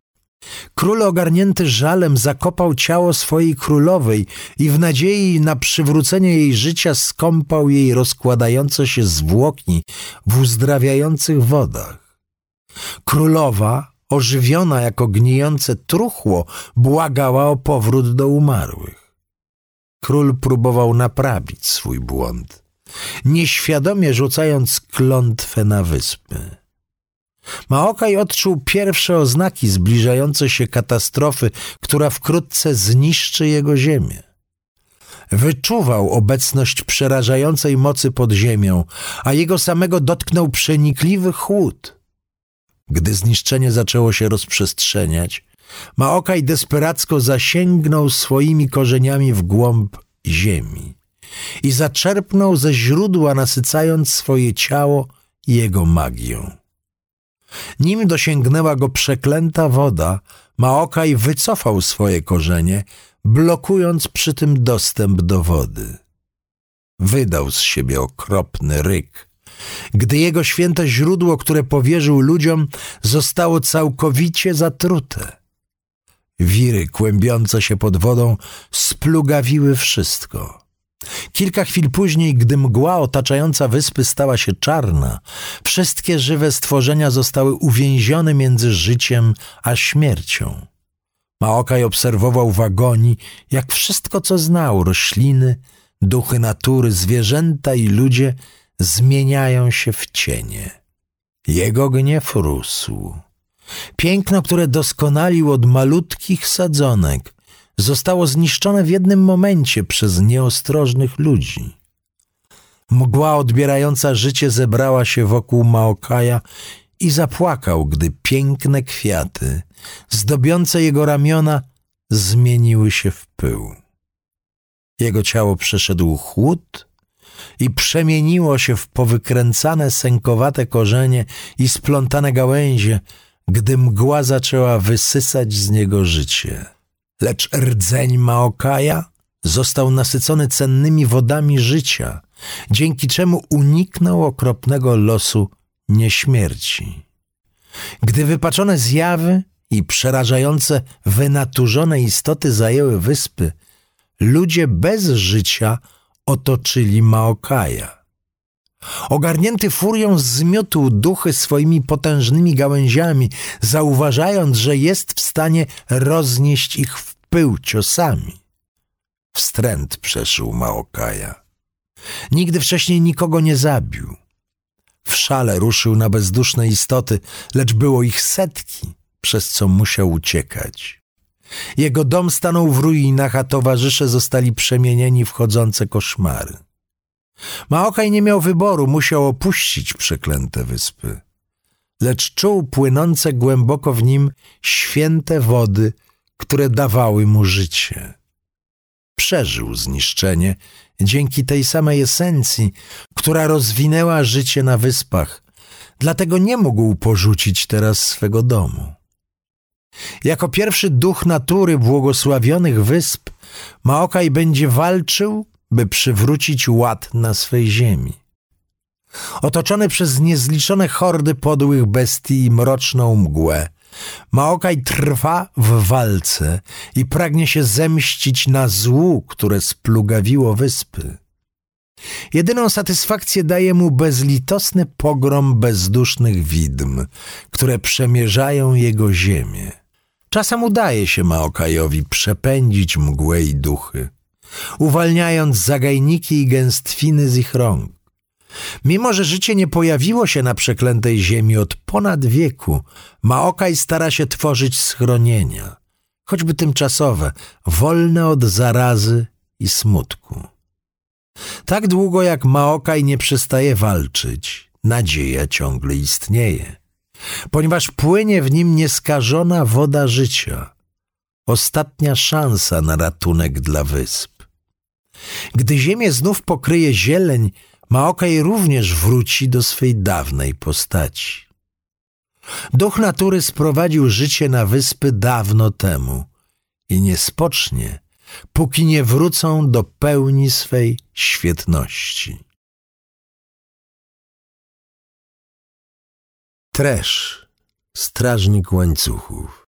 B: Król ogarnięty żalem zakopał ciało swojej królowej i w nadziei na przywrócenie jej życia skąpał jej rozkładające się zwłoki w uzdrawiających wodach. Królowa, ożywiona jako gnijące truchło, błagała o powrót do umarłych. Król próbował naprawić swój błąd, nieświadomie rzucając klątwę na wyspy. Maokaj odczuł pierwsze oznaki zbliżającej się katastrofy, która wkrótce zniszczy jego ziemię. Wyczuwał obecność przerażającej mocy pod ziemią, a jego samego dotknął przenikliwy chłód. Gdy zniszczenie zaczęło się rozprzestrzeniać, Maokaj desperacko zasięgnął swoimi korzeniami w głąb ziemi i zaczerpnął ze źródła, nasycając swoje ciało jego magią. Nim dosięgnęła go przeklęta woda, Maokaj wycofał swoje korzenie, blokując przy tym dostęp do wody. Wydał z siebie okropny ryk, gdy jego święte źródło, które powierzył ludziom, zostało całkowicie zatrute. Wiry kłębiące się pod wodą splugawiły wszystko. Kilka chwil później, gdy mgła otaczająca wyspy stała się czarna, wszystkie żywe stworzenia zostały uwięzione między życiem a śmiercią. Maokaj obserwował w agonii, jak wszystko, co znał, rośliny, duchy natury, zwierzęta i ludzie zmieniają się w cienie. Jego gniew rósł. Piękno, które doskonalił od malutkich sadzonek, zostało zniszczone w jednym momencie przez nieostrożnych ludzi. Mgła odbierająca życie zebrała się wokół Maokaja i zapłakał, gdy piękne kwiaty, zdobiące jego ramiona, zmieniły się w pył. Jego ciało przeszedł chłód i przemieniło się w powykręcane, sękowate korzenie i splątane gałęzie, gdy mgła zaczęła wysysać z niego życie. Lecz rdzeń Maokaja został nasycony cennymi wodami życia, dzięki czemu uniknął okropnego losu nieśmierci. Gdy wypaczone zjawy i przerażające, wynaturzone istoty zajęły wyspy, ludzie bez życia otoczyli Maokaja. Ogarnięty furią zmiotł duchy swoimi potężnymi gałęziami, zauważając, że jest w stanie roznieść ich w pył ciosami. Wstręt przeszył Maokaja. Nigdy wcześniej nikogo nie zabił. W szale ruszył na bezduszne istoty, lecz było ich setki, przez co musiał uciekać. Jego dom stanął w ruinach, a towarzysze zostali przemienieni w chodzące koszmary. Maokaj nie miał wyboru, musiał opuścić przeklęte wyspy. Lecz czuł płynące głęboko w nim święte wody, które dawały mu życie. Przeżył zniszczenie dzięki tej samej esencji, która rozwinęła życie na wyspach, dlatego nie mógł porzucić teraz swego domu. Jako pierwszy duch natury błogosławionych wysp, Maokaj będzie walczył by przywrócić ład na swej ziemi. Otoczony przez niezliczone hordy podłych bestii i mroczną mgłę, Maokaj trwa w walce i pragnie się zemścić na złu, które splugawiło wyspy. Jedyną satysfakcję daje mu bezlitosny pogrom bezdusznych widm, które przemierzają jego ziemię. Czasem udaje się Maokajowi przepędzić mgłę i duchy, uwalniając zagajniki i gęstwiny z ich rąk. Mimo, że życie nie pojawiło się na przeklętej ziemi od ponad wieku, Maokaj stara się tworzyć schronienia, choćby tymczasowe, wolne od zarazy i smutku. Tak długo jak Maokaj nie przestaje walczyć, nadzieja ciągle istnieje, ponieważ płynie w nim nieskażona woda życia, ostatnia szansa na ratunek dla wysp. Gdy ziemię znów pokryje zieleń, Maokaj również wróci do swej dawnej postaci. Duch natury sprowadził życie na wyspy dawno temu i nie spocznie, póki nie wrócą do pełni swej świetności. Tresz, strażnik łańcuchów.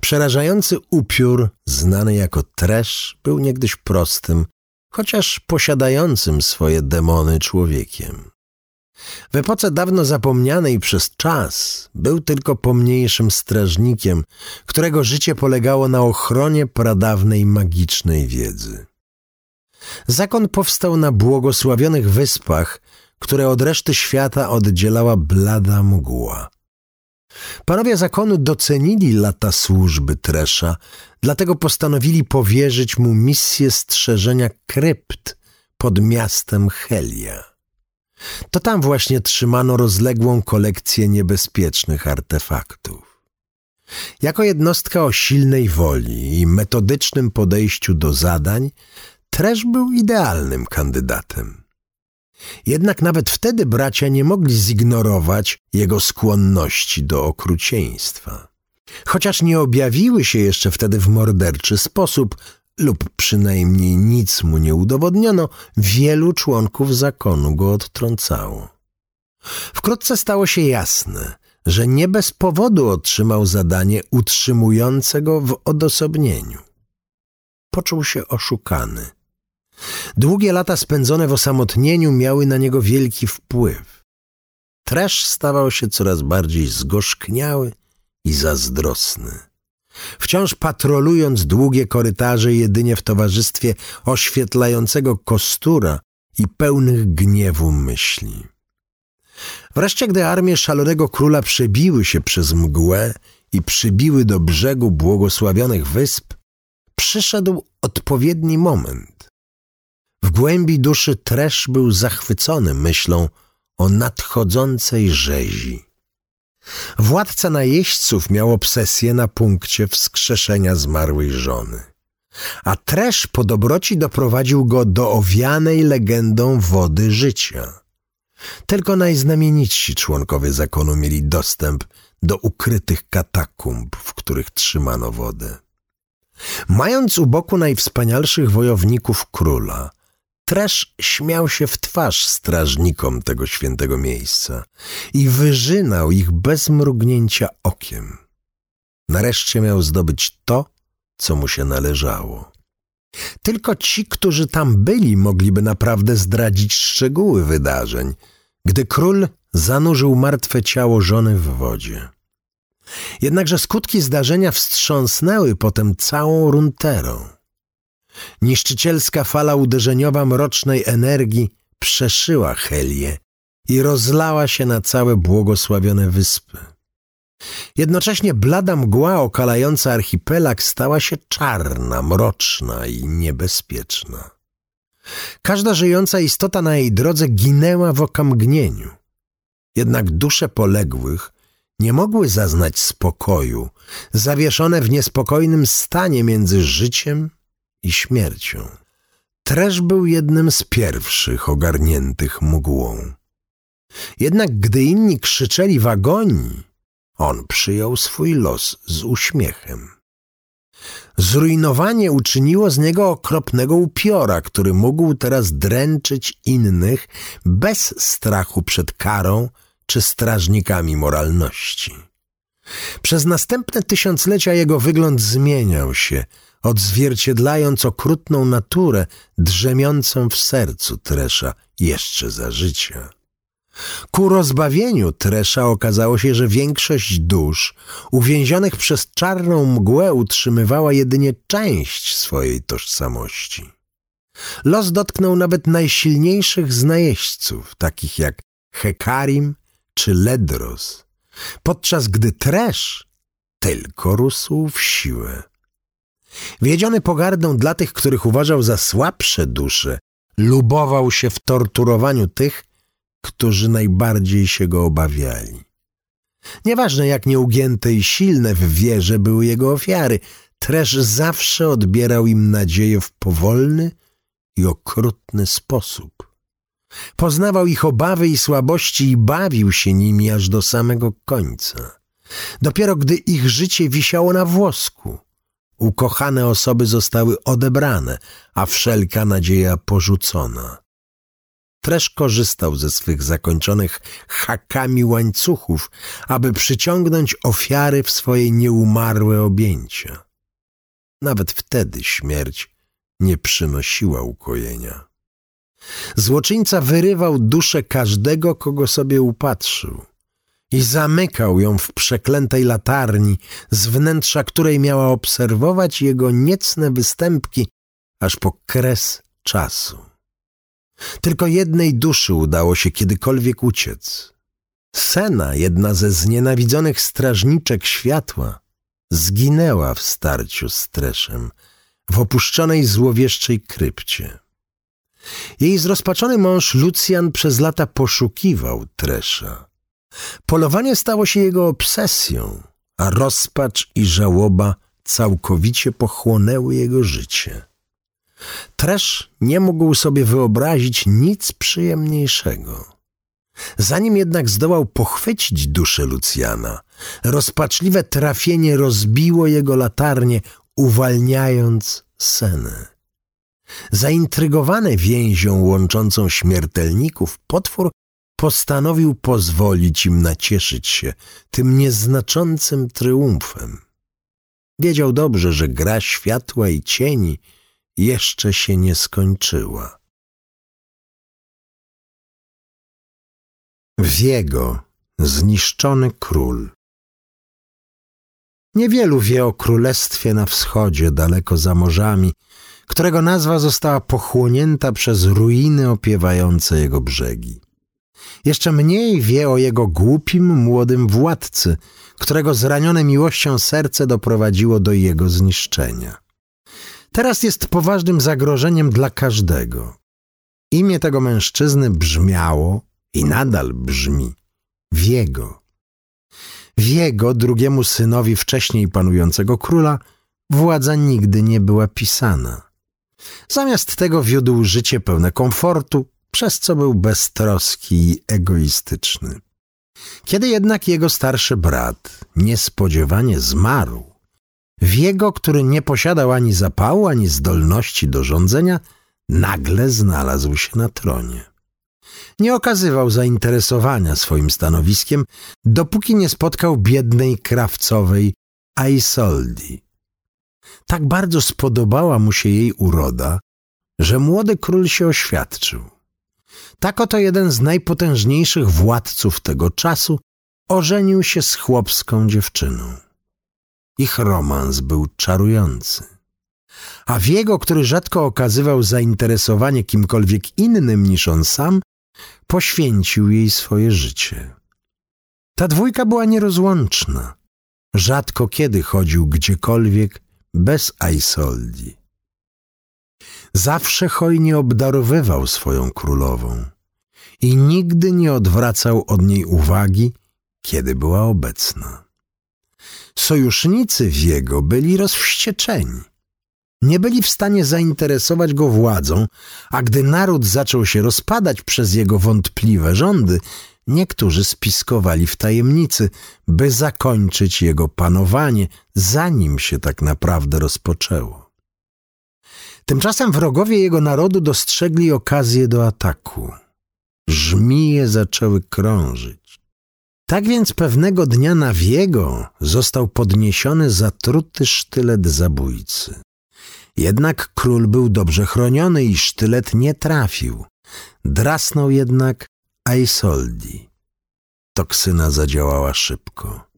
B: Przerażający upiór, znany jako tresz, był niegdyś prostym, chociaż posiadającym swoje demony człowiekiem. W epoce dawno zapomnianej przez czas był tylko pomniejszym strażnikiem, którego życie polegało na ochronie pradawnej magicznej wiedzy. Zakon powstał na błogosławionych wyspach, które od reszty świata oddzielała blada mgła. Panowie zakonu docenili lata służby Tresza, dlatego postanowili powierzyć mu misję strzeżenia krypt pod miastem Helia. To tam właśnie trzymano rozległą kolekcję niebezpiecznych artefaktów. Jako jednostka o silnej woli i metodycznym podejściu do zadań, Tresz był idealnym kandydatem. Jednak nawet wtedy bracia nie mogli zignorować jego skłonności do okrucieństwa. Chociaż nie objawiły się jeszcze wtedy w morderczy sposób, lub przynajmniej nic mu nie udowodniono, wielu członków zakonu go odtrącało. Wkrótce stało się jasne, że nie bez powodu otrzymał zadanie utrzymujące go w odosobnieniu. Poczuł się oszukany. Długie lata spędzone w osamotnieniu miały na niego wielki wpływ. Tresz stawał się coraz bardziej zgorzkniały i zazdrosny. Wciąż patrolując długie korytarze jedynie w towarzystwie oświetlającego kostura i pełnych gniewu myśli. Wreszcie, gdy armie szalonego króla przebiły się przez mgłę i przybiły do brzegu błogosławionych wysp, przyszedł odpowiedni moment. W głębi duszy Tresz był zachwycony myślą o nadchodzącej rzezi. Władca najeźdźców miał obsesję na punkcie wskrzeszenia zmarłej żony. A Tresz po dobroci doprowadził go do owianej legendą wody życia. Tylko najznamienitsi członkowie zakonu mieli dostęp do ukrytych katakumb, w których trzymano wodę. Mając u boku najwspanialszych wojowników króla, Tresz śmiał się w twarz strażnikom tego świętego miejsca i wyżynał ich bez mrugnięcia okiem. Nareszcie miał zdobyć to, co mu się należało. Tylko ci, którzy tam byli, mogliby naprawdę zdradzić szczegóły wydarzeń, gdy król zanurzył martwe ciało żony w wodzie. Jednakże skutki zdarzenia wstrząsnęły potem całą runterą. Niszczycielska fala uderzeniowa mrocznej energii przeszyła Helię i rozlała się na całe błogosławione wyspy. Jednocześnie blada mgła okalająca archipelag stała się czarna, mroczna i niebezpieczna. Każda żyjąca istota na jej drodze ginęła w okamgnieniu. Jednak dusze poległych nie mogły zaznać spokoju, zawieszone w niespokojnym stanie między życiem i śmiercią. Tresz był jednym z pierwszych ogarniętych mgłą. Jednak gdy inni krzyczeli w agonii, on przyjął swój los z uśmiechem. Zrujnowanie uczyniło z niego okropnego upiora, który mógł teraz dręczyć innych bez strachu przed karą czy strażnikami moralności. Przez następne tysiąclecia jego wygląd zmieniał się, odzwierciedlając okrutną naturę drzemiącą w sercu Tresza jeszcze za życia. Ku rozbawieniu Tresza okazało się, że większość dusz uwięzionych przez czarną mgłę utrzymywała jedynie część swojej tożsamości. Los dotknął nawet najsilniejszych z takich jak Hekarim czy Ledros, podczas gdy Tresz tylko rósł w siłę. Wiedziony pogardą dla tych, których uważał za słabsze dusze, lubował się w torturowaniu tych, którzy najbardziej się go obawiali. Nieważne jak nieugięte i silne w wierze były jego ofiary, Tresz zawsze odbierał im nadzieję w powolny i okrutny sposób. Poznawał ich obawy i słabości i bawił się nimi aż do samego końca. Dopiero gdy ich życie wisiało na włosku, ukochane osoby zostały odebrane, a wszelka nadzieja porzucona. Tresz korzystał ze swych zakończonych hakami łańcuchów, aby przyciągnąć ofiary w swoje nieumarłe objęcia. Nawet wtedy śmierć nie przynosiła ukojenia. Złoczyńca wyrywał duszę każdego, kogo sobie upatrzył i zamykał ją w przeklętej latarni, z wnętrza której miała obserwować jego niecne występki aż po kres czasu. Tylko jednej duszy udało się kiedykolwiek uciec. Sena, jedna ze znienawidzonych strażniczek światła, zginęła w starciu z Treszem w opuszczonej złowieszczej krypcie. Jej zrozpaczony mąż Lucjan przez lata poszukiwał Tresza. Polowanie stało się jego obsesją, a rozpacz i żałoba całkowicie pochłonęły jego życie. Tresz nie mógł sobie wyobrazić nic przyjemniejszego. Zanim jednak zdołał pochwycić duszę Lucjana, rozpaczliwe trafienie rozbiło jego latarnię, uwalniając senę. Zaintrygowany więzią łączącą śmiertelników, potwór postanowił pozwolić im nacieszyć się tym nieznaczącym triumfem. Wiedział dobrze, że gra światła i cieni jeszcze się nie skończyła. Wiego, zniszczony król. Niewielu wie o królestwie na wschodzie, daleko za morzami, którego nazwa została pochłonięta przez ruiny opiewające jego brzegi. Jeszcze mniej wie o jego głupim, młodym władcy, którego zranione miłością serce doprowadziło do jego zniszczenia. Teraz jest poważnym zagrożeniem dla każdego. Imię tego mężczyzny brzmiało i nadal brzmi Wiego. Wiego, drugiemu synowi wcześniej panującego króla, władza nigdy nie była pisana. Zamiast tego wiódł życie pełne komfortu, przez co był beztroski i egoistyczny. Kiedy jednak jego starszy brat niespodziewanie zmarł, Wiego, który nie posiadał ani zapału, ani zdolności do rządzenia, nagle znalazł się na tronie. Nie okazywał zainteresowania swoim stanowiskiem, dopóki nie spotkał biednej krawcowej Aisoldi. Tak bardzo spodobała mu się jej uroda, że młody król się oświadczył. Tak oto jeden z najpotężniejszych władców tego czasu ożenił się z chłopską dziewczyną. Ich romans był czarujący. A Wiego, który rzadko okazywał zainteresowanie kimkolwiek innym niż on sam, poświęcił jej swoje życie. Ta dwójka była nierozłączna. Rzadko kiedy chodził gdziekolwiek bez Aisoldi. Zawsze hojnie obdarowywał swoją królową i nigdy nie odwracał od niej uwagi, kiedy była obecna. Sojusznicy Wiego byli rozwścieczeni. Nie byli w stanie zainteresować go władzą, a gdy naród zaczął się rozpadać przez jego wątpliwe rządy, niektórzy spiskowali w tajemnicy, by zakończyć jego panowanie, zanim się tak naprawdę rozpoczęło. Tymczasem wrogowie jego narodu dostrzegli okazję do ataku. Żmije zaczęły krążyć. Tak więc pewnego dnia na Wiego został podniesiony zatruty sztylet zabójcy. Jednak król był dobrze chroniony i sztylet nie trafił. Drasnął jednak Aisoldi. Toksyna zadziałała szybko.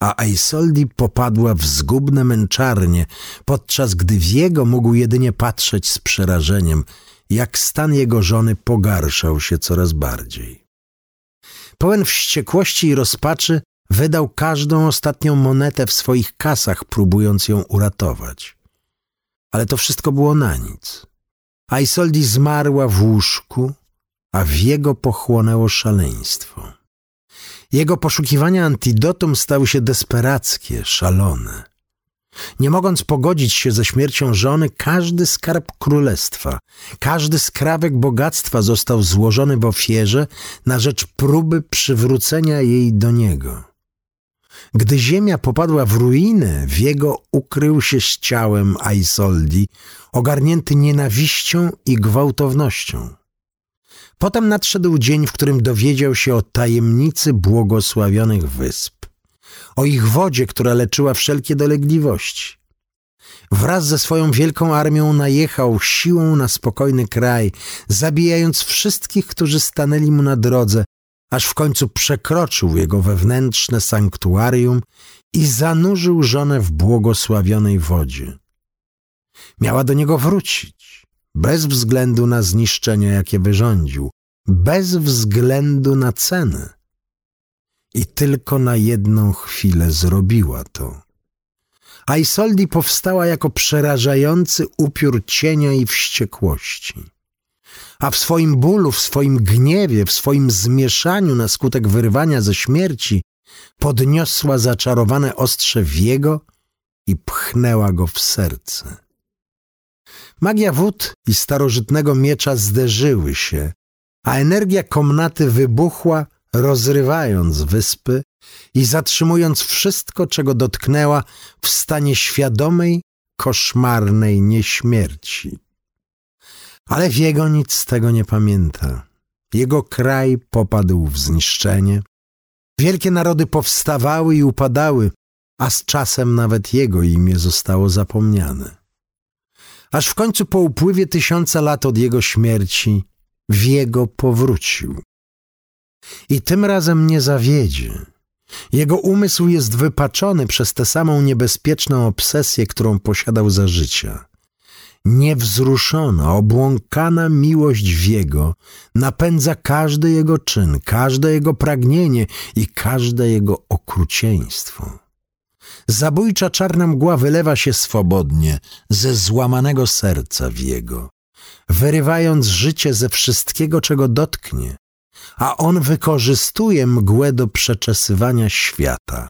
B: A Aisoldi popadła w zgubne męczarnie, podczas gdy Wiego mógł jedynie patrzeć z przerażeniem, jak stan jego żony pogarszał się coraz bardziej. Pełen wściekłości i rozpaczy wydał każdą ostatnią monetę w swoich kasach, próbując ją uratować. Ale to wszystko było na nic. Aisoldi zmarła w łóżku, a w jego pochłonęło szaleństwo. Jego poszukiwania antidotum stały się desperackie, szalone. Nie mogąc pogodzić się ze śmiercią żony, każdy skarb królestwa, każdy skrawek bogactwa został złożony w ofierze na rzecz próby przywrócenia jej do niego. Gdy ziemia popadła w ruinę, Wiego ukrył się z ciałem Aisoldi, ogarnięty nienawiścią i gwałtownością. Potem nadszedł dzień, w którym dowiedział się o tajemnicy błogosławionych wysp o ich wodzie, która leczyła wszelkie dolegliwości. wraz ze swoją wielką armią najechał siłą na spokojny kraj, zabijając wszystkich, którzy stanęli mu na drodze, aż w końcu przekroczył jego wewnętrzne sanktuarium i zanurzył żonę w błogosławionej wodzie. Miała do niego wrócić, bez względu na zniszczenia, jakie wyrządził, bez względu na cenę. I tylko na jedną chwilę zrobiła to. A Isoldi powstała jako przerażający upiór cienia i wściekłości. A w swoim bólu, w swoim gniewie, w swoim zmieszaniu na skutek wyrwania ze śmierci podniosła zaczarowane ostrze w jego i pchnęła go w serce. Magia wód i starożytnego miecza zderzyły się, a energia komnaty wybuchła, rozrywając wyspy i zatrzymując wszystko, czego dotknęła w stanie świadomej, koszmarnej nieśmierci. Ale Wiego nic z tego nie pamięta. Jego kraj popadł w zniszczenie. Wielkie narody powstawały i upadały, a z czasem nawet jego imię zostało zapomniane. Aż w końcu po upływie tysiąca lat od jego śmierci Wiego powrócił. I tym razem nie zawiedzie. Jego umysł jest wypaczony przez tę samą niebezpieczną obsesję, którą posiadał za życia. Niewzruszona, obłąkana miłość Wiego napędza każdy jego czyn, każde jego pragnienie i każde jego okrucieństwo. Zabójcza czarna mgła wylewa się swobodnie ze złamanego serca Wiego, wyrywając życie ze wszystkiego, czego dotknie, a on wykorzystuje mgłę do przeczesywania świata,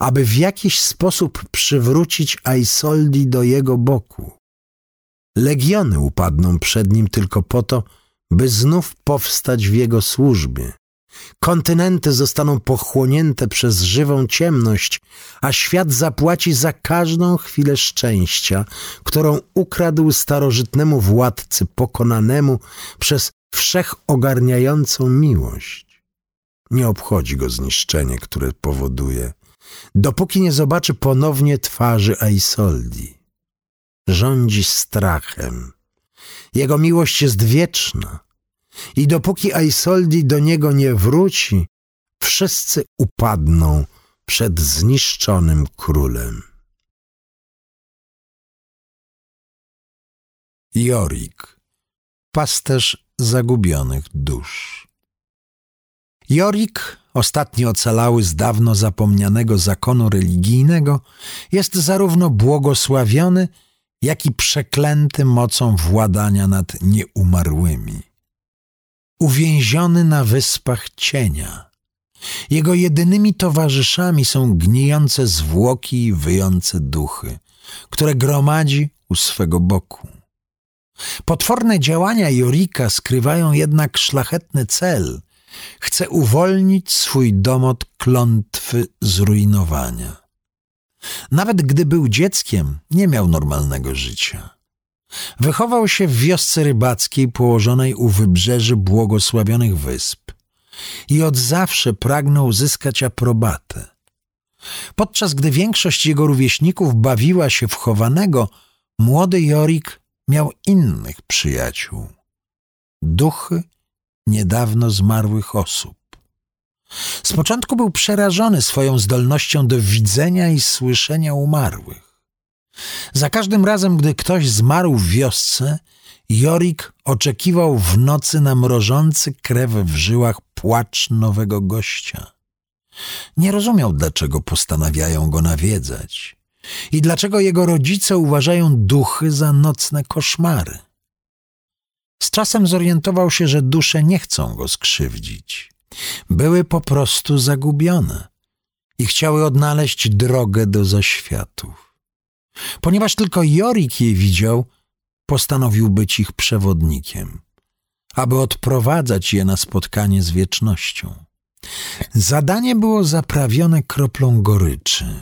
B: aby w jakiś sposób przywrócić Aisoldi do jego boku. Legiony upadną przed nim tylko po to, by znów powstać w jego służbie. Kontynenty zostaną pochłonięte przez żywą ciemność, a świat zapłaci za każdą chwilę szczęścia, którą ukradł starożytnemu władcy pokonanemu przez wszechogarniającą miłość. Nie obchodzi go zniszczenie, które powoduje, dopóki nie zobaczy ponownie twarzy Aisoldi. Rządzi strachem. Jego miłość jest wieczna i dopóki Aisoldi do niego nie wróci, wszyscy upadną przed zniszczonym królem. Jorik, pasterz zagubionych dusz. Jorik, ostatni ocalały z dawno zapomnianego zakonu religijnego, jest zarówno błogosławiony, jak i przeklęty mocą władania nad nieumarłymi. Uwięziony na wyspach cienia. Jego jedynymi towarzyszami są gnijące zwłoki i wyjące duchy, które gromadzi u swego boku. Potworne działania Jorika skrywają jednak szlachetny cel. Chce uwolnić swój dom od klątwy zrujnowania. Nawet gdy był dzieckiem, nie miał normalnego życia. Wychował się w wiosce rybackiej położonej u wybrzeży błogosławionych wysp i od zawsze pragnął uzyskać aprobatę. Podczas gdy większość jego rówieśników bawiła się w chowanego, młody Jorik miał innych przyjaciół. Duchy niedawno zmarłych osób. Z początku był przerażony swoją zdolnością do widzenia i słyszenia umarłych. Za każdym razem, gdy ktoś zmarł w wiosce, Jorik oczekiwał w nocy na mrożący krew w żyłach płacz nowego gościa. Nie rozumiał, dlaczego postanawiają go nawiedzać i dlaczego jego rodzice uważają duchy za nocne koszmary. Z czasem zorientował się, że dusze nie chcą go skrzywdzić. Były po prostu zagubione i chciały odnaleźć drogę do zaświatów. Ponieważ tylko Jorik je widział, postanowił być ich przewodnikiem, aby odprowadzać je na spotkanie z wiecznością. Zadanie było zaprawione kroplą goryczy.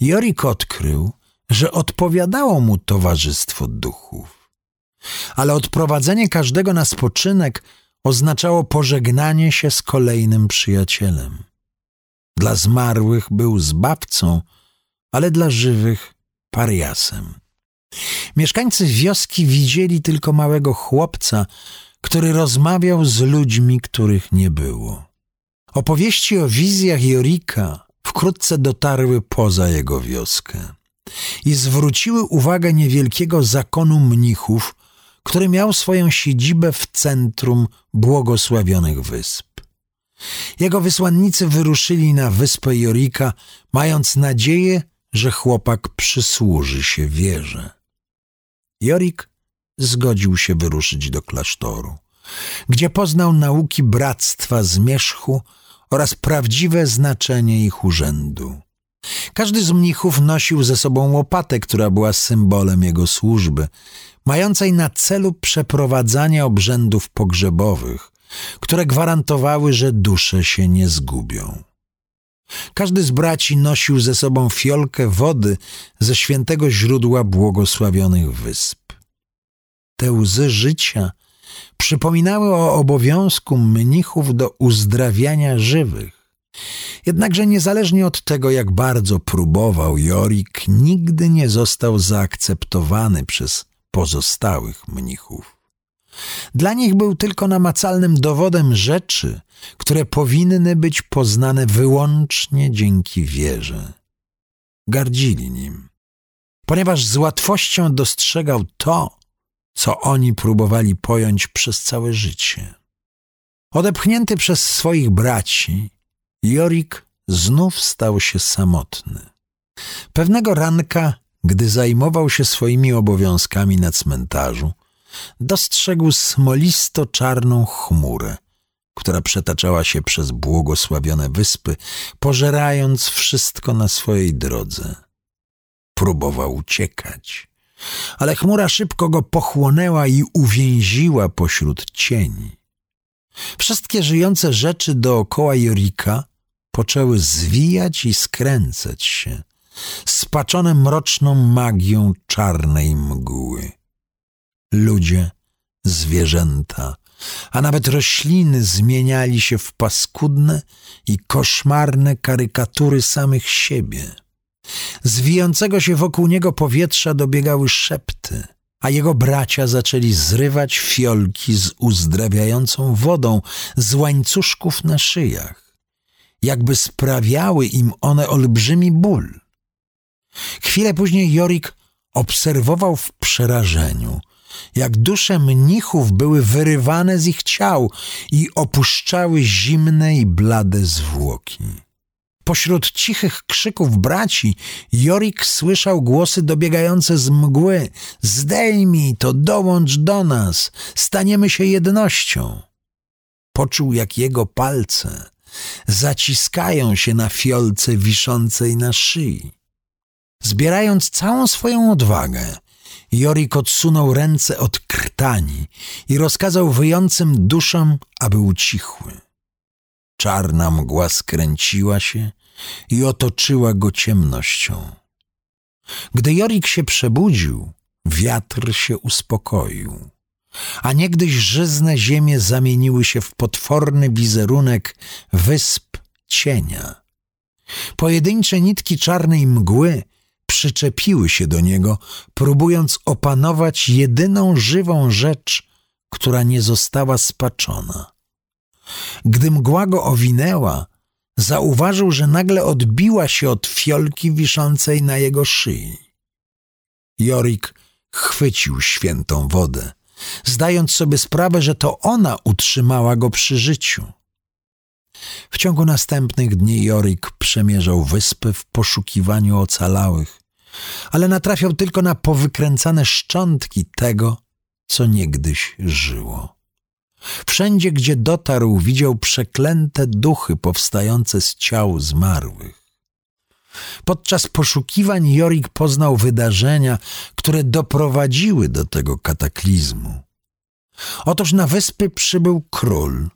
B: Jorik odkrył, że odpowiadało mu towarzystwo duchów. Ale odprowadzenie każdego na spoczynek oznaczało pożegnanie się z kolejnym przyjacielem. Dla zmarłych był zbawcą, ale dla żywych pariasem. Mieszkańcy wioski widzieli tylko małego chłopca, który rozmawiał z ludźmi, których nie było. Opowieści o wizjach Jorika wkrótce dotarły poza jego wioskę i zwróciły uwagę niewielkiego zakonu mnichów, który miał swoją siedzibę w centrum błogosławionych wysp. Jego wysłannicy wyruszyli na wyspę Jorika, mając nadzieję, że chłopak przysłuży się wierze. Jorik zgodził się wyruszyć do klasztoru, gdzie poznał nauki bractwa zmierzchu oraz prawdziwe znaczenie ich urzędu. Każdy z mnichów nosił ze sobą łopatę, która była symbolem jego służby, mającej na celu przeprowadzanie obrzędów pogrzebowych, które gwarantowały, że dusze się nie zgubią. Każdy z braci nosił ze sobą fiolkę wody ze świętego źródła błogosławionych wysp. Te łzy życia przypominały o obowiązku mnichów do uzdrawiania żywych. Jednakże niezależnie od tego, jak bardzo próbował Jorik, nigdy nie został zaakceptowany przez pozostałych mnichów. Dla nich był tylko namacalnym dowodem rzeczy, które powinny być poznane wyłącznie dzięki wierze. Gardzili nim, ponieważ z łatwością dostrzegał to, co oni próbowali pojąć przez całe życie. Odepchnięty przez swoich braci, Jorik znów stał się samotny. Pewnego ranka, gdy zajmował się swoimi obowiązkami na cmentarzu, dostrzegł smolisto-czarną chmurę, która przetaczała się przez błogosławione wyspy, pożerając wszystko na swojej drodze. Próbował uciekać, ale chmura szybko go pochłonęła i uwięziła pośród cieni. Wszystkie żyjące rzeczy dookoła Jorika poczęły zwijać i skręcać się, spaczone mroczną magią czarnej mgły. Ludzie, zwierzęta, a nawet rośliny zmieniali się w paskudne i koszmarne karykatury samych siebie. Z wijącego się wokół niego powietrza dobiegały szepty, a jego bracia zaczęli zrywać fiolki z uzdrawiającą wodą z łańcuszków na szyjach, jakby sprawiały im one olbrzymi ból. Chwilę później Jorik obserwował w przerażeniu – jak dusze mnichów były wyrywane z ich ciał i opuszczały zimne i blade zwłoki. Pośród cichych krzyków braci Jorik słyszał głosy dobiegające z mgły. Zdejmij to, dołącz do nas, staniemy się jednością. Poczuł, jak jego palce zaciskają się na fiolce wiszącej na szyi. Zbierając całą swoją odwagę, Jorik odsunął ręce od krtani i rozkazał wyjącym duszom, aby ucichły. Czarna mgła skręciła się i otoczyła go ciemnością. Gdy Jorik się przebudził, wiatr się uspokoił, a niegdyś żyzne ziemie zamieniły się w potworny wizerunek wysp cienia. Pojedyncze nitki czarnej mgły przyczepiły się do niego, próbując opanować jedyną żywą rzecz, która nie została spaczona. Gdy mgła go owinęła, zauważył, że nagle odbiła się od fiolki wiszącej na jego szyi. Jorik chwycił świętą wodę, zdając sobie sprawę, że to ona utrzymała go przy życiu. W ciągu następnych dni Jorik przemierzał wyspy w poszukiwaniu ocalałych, ale natrafiał tylko na powykręcane szczątki tego, co niegdyś żyło. Wszędzie, gdzie dotarł, widział przeklęte duchy powstające z ciał zmarłych. Podczas poszukiwań Jorik poznał wydarzenia, które doprowadziły do tego kataklizmu. Otóż na wyspy przybył król,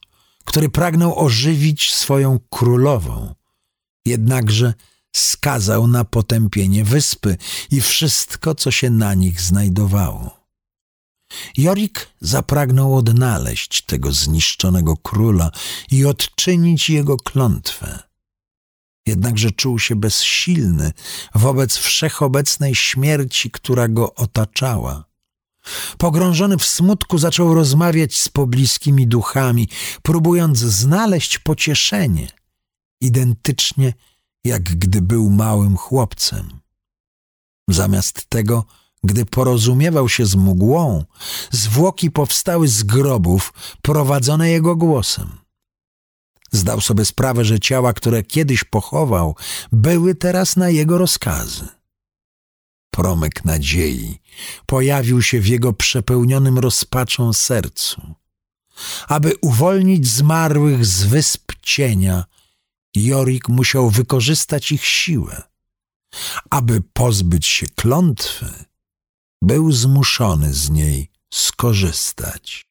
B: który pragnął ożywić swoją królową. Jednakże skazał na potępienie wyspy i wszystko, co się na nich znajdowało. Jorik zapragnął odnaleźć tego zniszczonego króla i odczynić jego klątwę. jednakże czuł się bezsilny wobec wszechobecnej śmierci, która go otaczała. Pogrążony w smutku zaczął rozmawiać z pobliskimi duchami, próbując znaleźć pocieszenie, identycznie jak gdy był małym chłopcem. Zamiast tego, gdy porozumiewał się z mgłą, zwłoki powstały z grobów prowadzone jego głosem. Zdał sobie sprawę, że ciała, które kiedyś pochował, były teraz na jego rozkazy. Promyk nadziei pojawił się w jego przepełnionym rozpaczą sercu. Aby uwolnić zmarłych z wysp cienia, Jorik musiał wykorzystać ich siłę. Aby pozbyć się klątwy, był zmuszony z niej skorzystać.